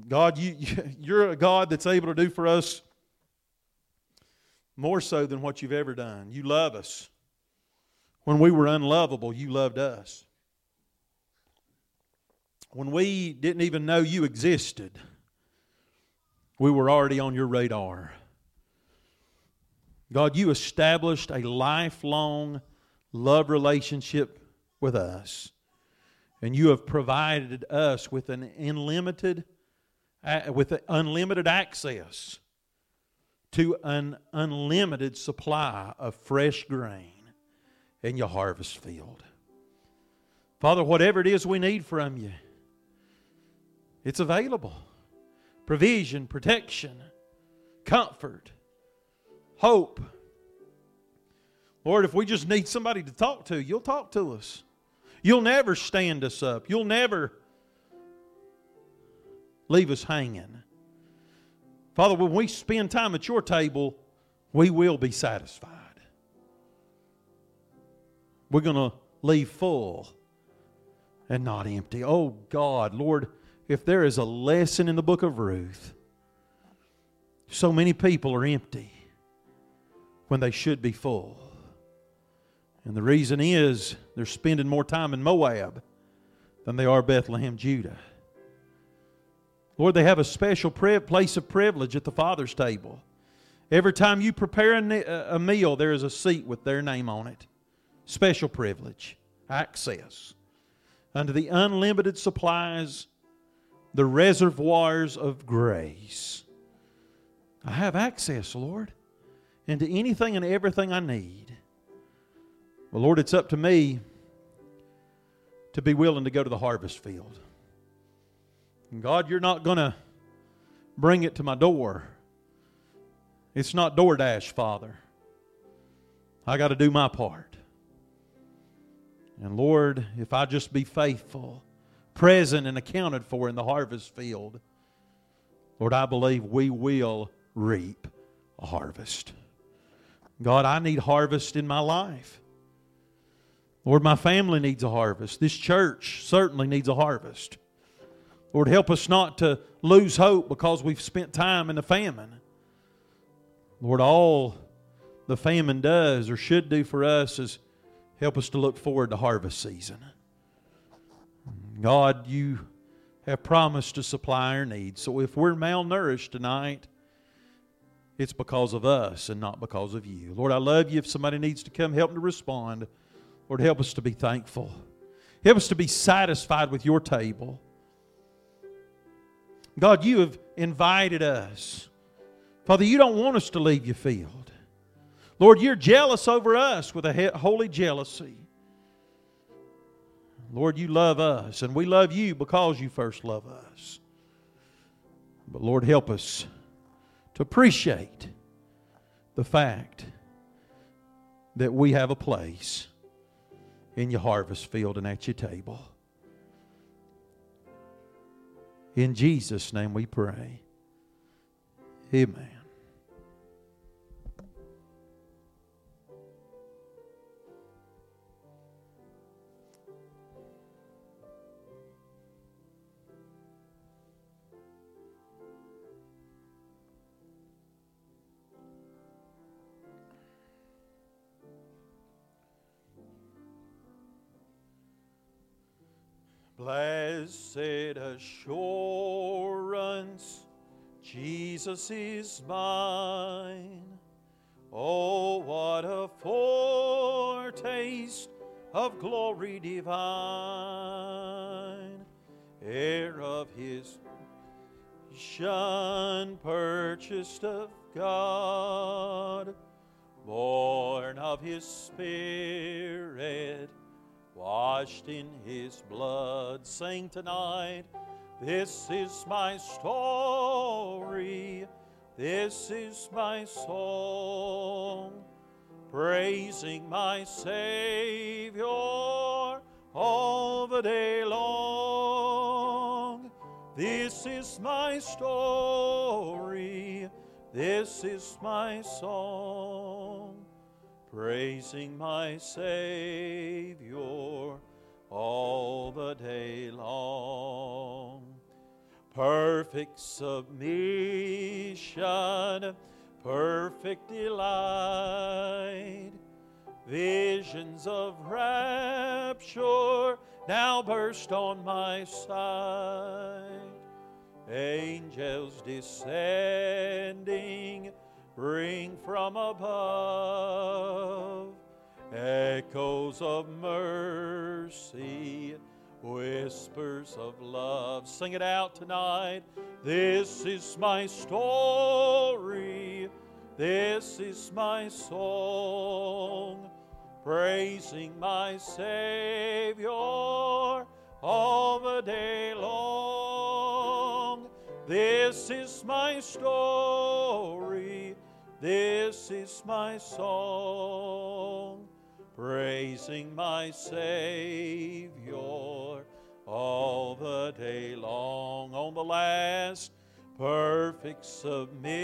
God, you, you're a God that's able to do for us more so than what you've ever done. You love us. When we were unlovable, you loved us. When we didn't even know you existed, we were already on your radar. God, you established a lifelong love relationship with us. And you have provided us with an unlimited with unlimited access to an unlimited supply of fresh grain in your harvest field. Father, whatever it is we need from you, it's available. Provision, protection, comfort, hope. Lord, if we just need somebody to talk to, you'll talk to us. You'll never stand us up. You'll never leave us hanging. Father, when we spend time at your table, we will be satisfied. We're going to leave full and not empty. Oh God, Lord, if there is a lesson in the book of Ruth, so many people are empty when they should be full. And the reason is they're spending more time in Moab than they are Bethlehem, Judah. Lord, they have a special place of privilege at the Father's table. Every time you prepare a meal, there is a seat with their name on it. Special privilege, access unto the unlimited supplies, the reservoirs of grace. I have access, Lord, into anything and everything I need. Well, Lord, it's up to me to be willing to go to the harvest field. And God, you're not going to bring it to my door. It's not DoorDash, Father. I got to do my part. And Lord, if I just be faithful, present, and accounted for in the harvest field, Lord, I believe we will reap a harvest. God, I need harvest in my life. Lord, my family needs a harvest. This church certainly needs a harvest. Lord, help us not to lose hope because we've spent time in the famine. Lord, all the famine does or should do for us is help us to look forward to harvest season. God, you have promised to supply our needs. So if we're malnourished tonight, it's because of us and not because of you. Lord, I love you. If somebody needs to come, help them to respond. Lord, help us to be thankful. Help us to be satisfied with your table. God, you have invited us. Father, you don't want us to leave your field. Lord, you're jealous over us with a holy jealousy. Lord, you love us, and we love you because you first love us. But Lord, help us to appreciate the fact that we have a place in your harvest field and at your table. In Jesus' name we pray. Amen. Blessed assurance, Jesus is mine. Oh, what a foretaste of glory divine, heir of his shun purchased of God, born of his spirit, washed in his blood. Sing tonight, this is my story, this is my song, praising my Savior all the day long. This is my story, this is my song, praising my Savior all the day long. Perfect submission, perfect delight, visions of rapture now burst on my sight. Angels descending bring from above echoes of mercy, whispers of love. Sing it out tonight. This is my story, this is my song, praising my Savior all the day long. This is my story, this is my song, praising my Savior all the day long. On the last perfect submission,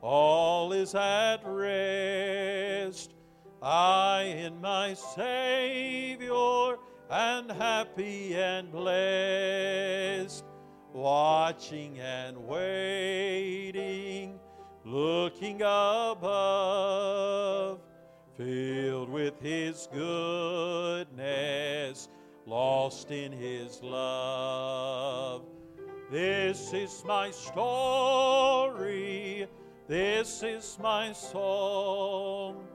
all is at rest. I in my Savior and happy and blessed, watching and waiting, looking above, filled with His goodness, lost in His love. This is my story, this is my song,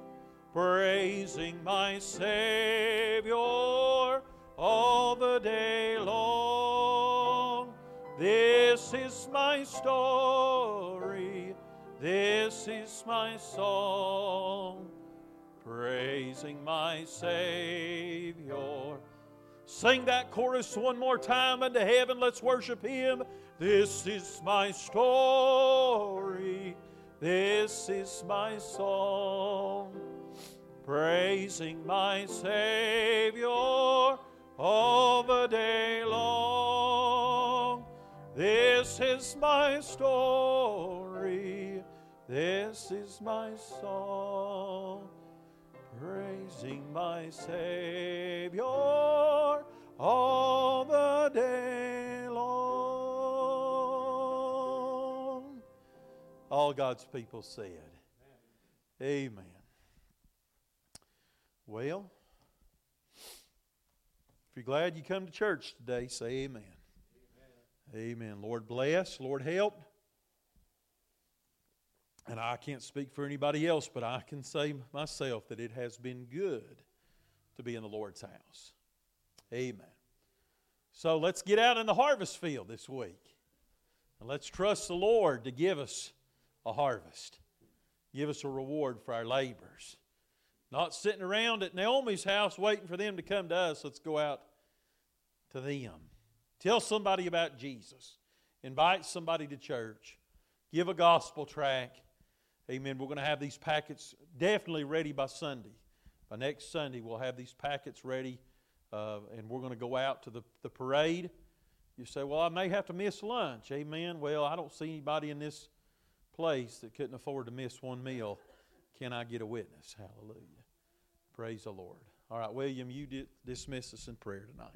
praising my Savior all the day long. This is my story, this is my song, praising my Savior. Sing that chorus one more time unto heaven. Let's worship Him. This is my story, this is my song, praising my Savior all the day long. This is my story, this is my song, praising my Savior all the day long. All God's people said, Amen. Well, if you're glad you come to church today, say amen. Amen. Lord bless, Lord help. And I can't speak for anybody else, but I can say myself that it has been good to be in the Lord's house. Amen. So let's get out in the harvest field this week. And let's trust the Lord to give us a harvest, give us a reward for our labors. Not sitting around at Naomi's house waiting for them to come to us. Let's go out to them. Tell somebody about Jesus. Invite somebody to church. Give a gospel tract. Amen. We're going to have these packets definitely ready by Sunday. By next Sunday, we'll have these packets ready, uh, and we're going to go out to the, the parade. You say, Well, I may have to miss lunch. Amen. Well, I don't see anybody in this place that couldn't afford to miss one meal. Can I get a witness? Hallelujah. Praise the Lord. All right, William, you dismiss us in prayer tonight.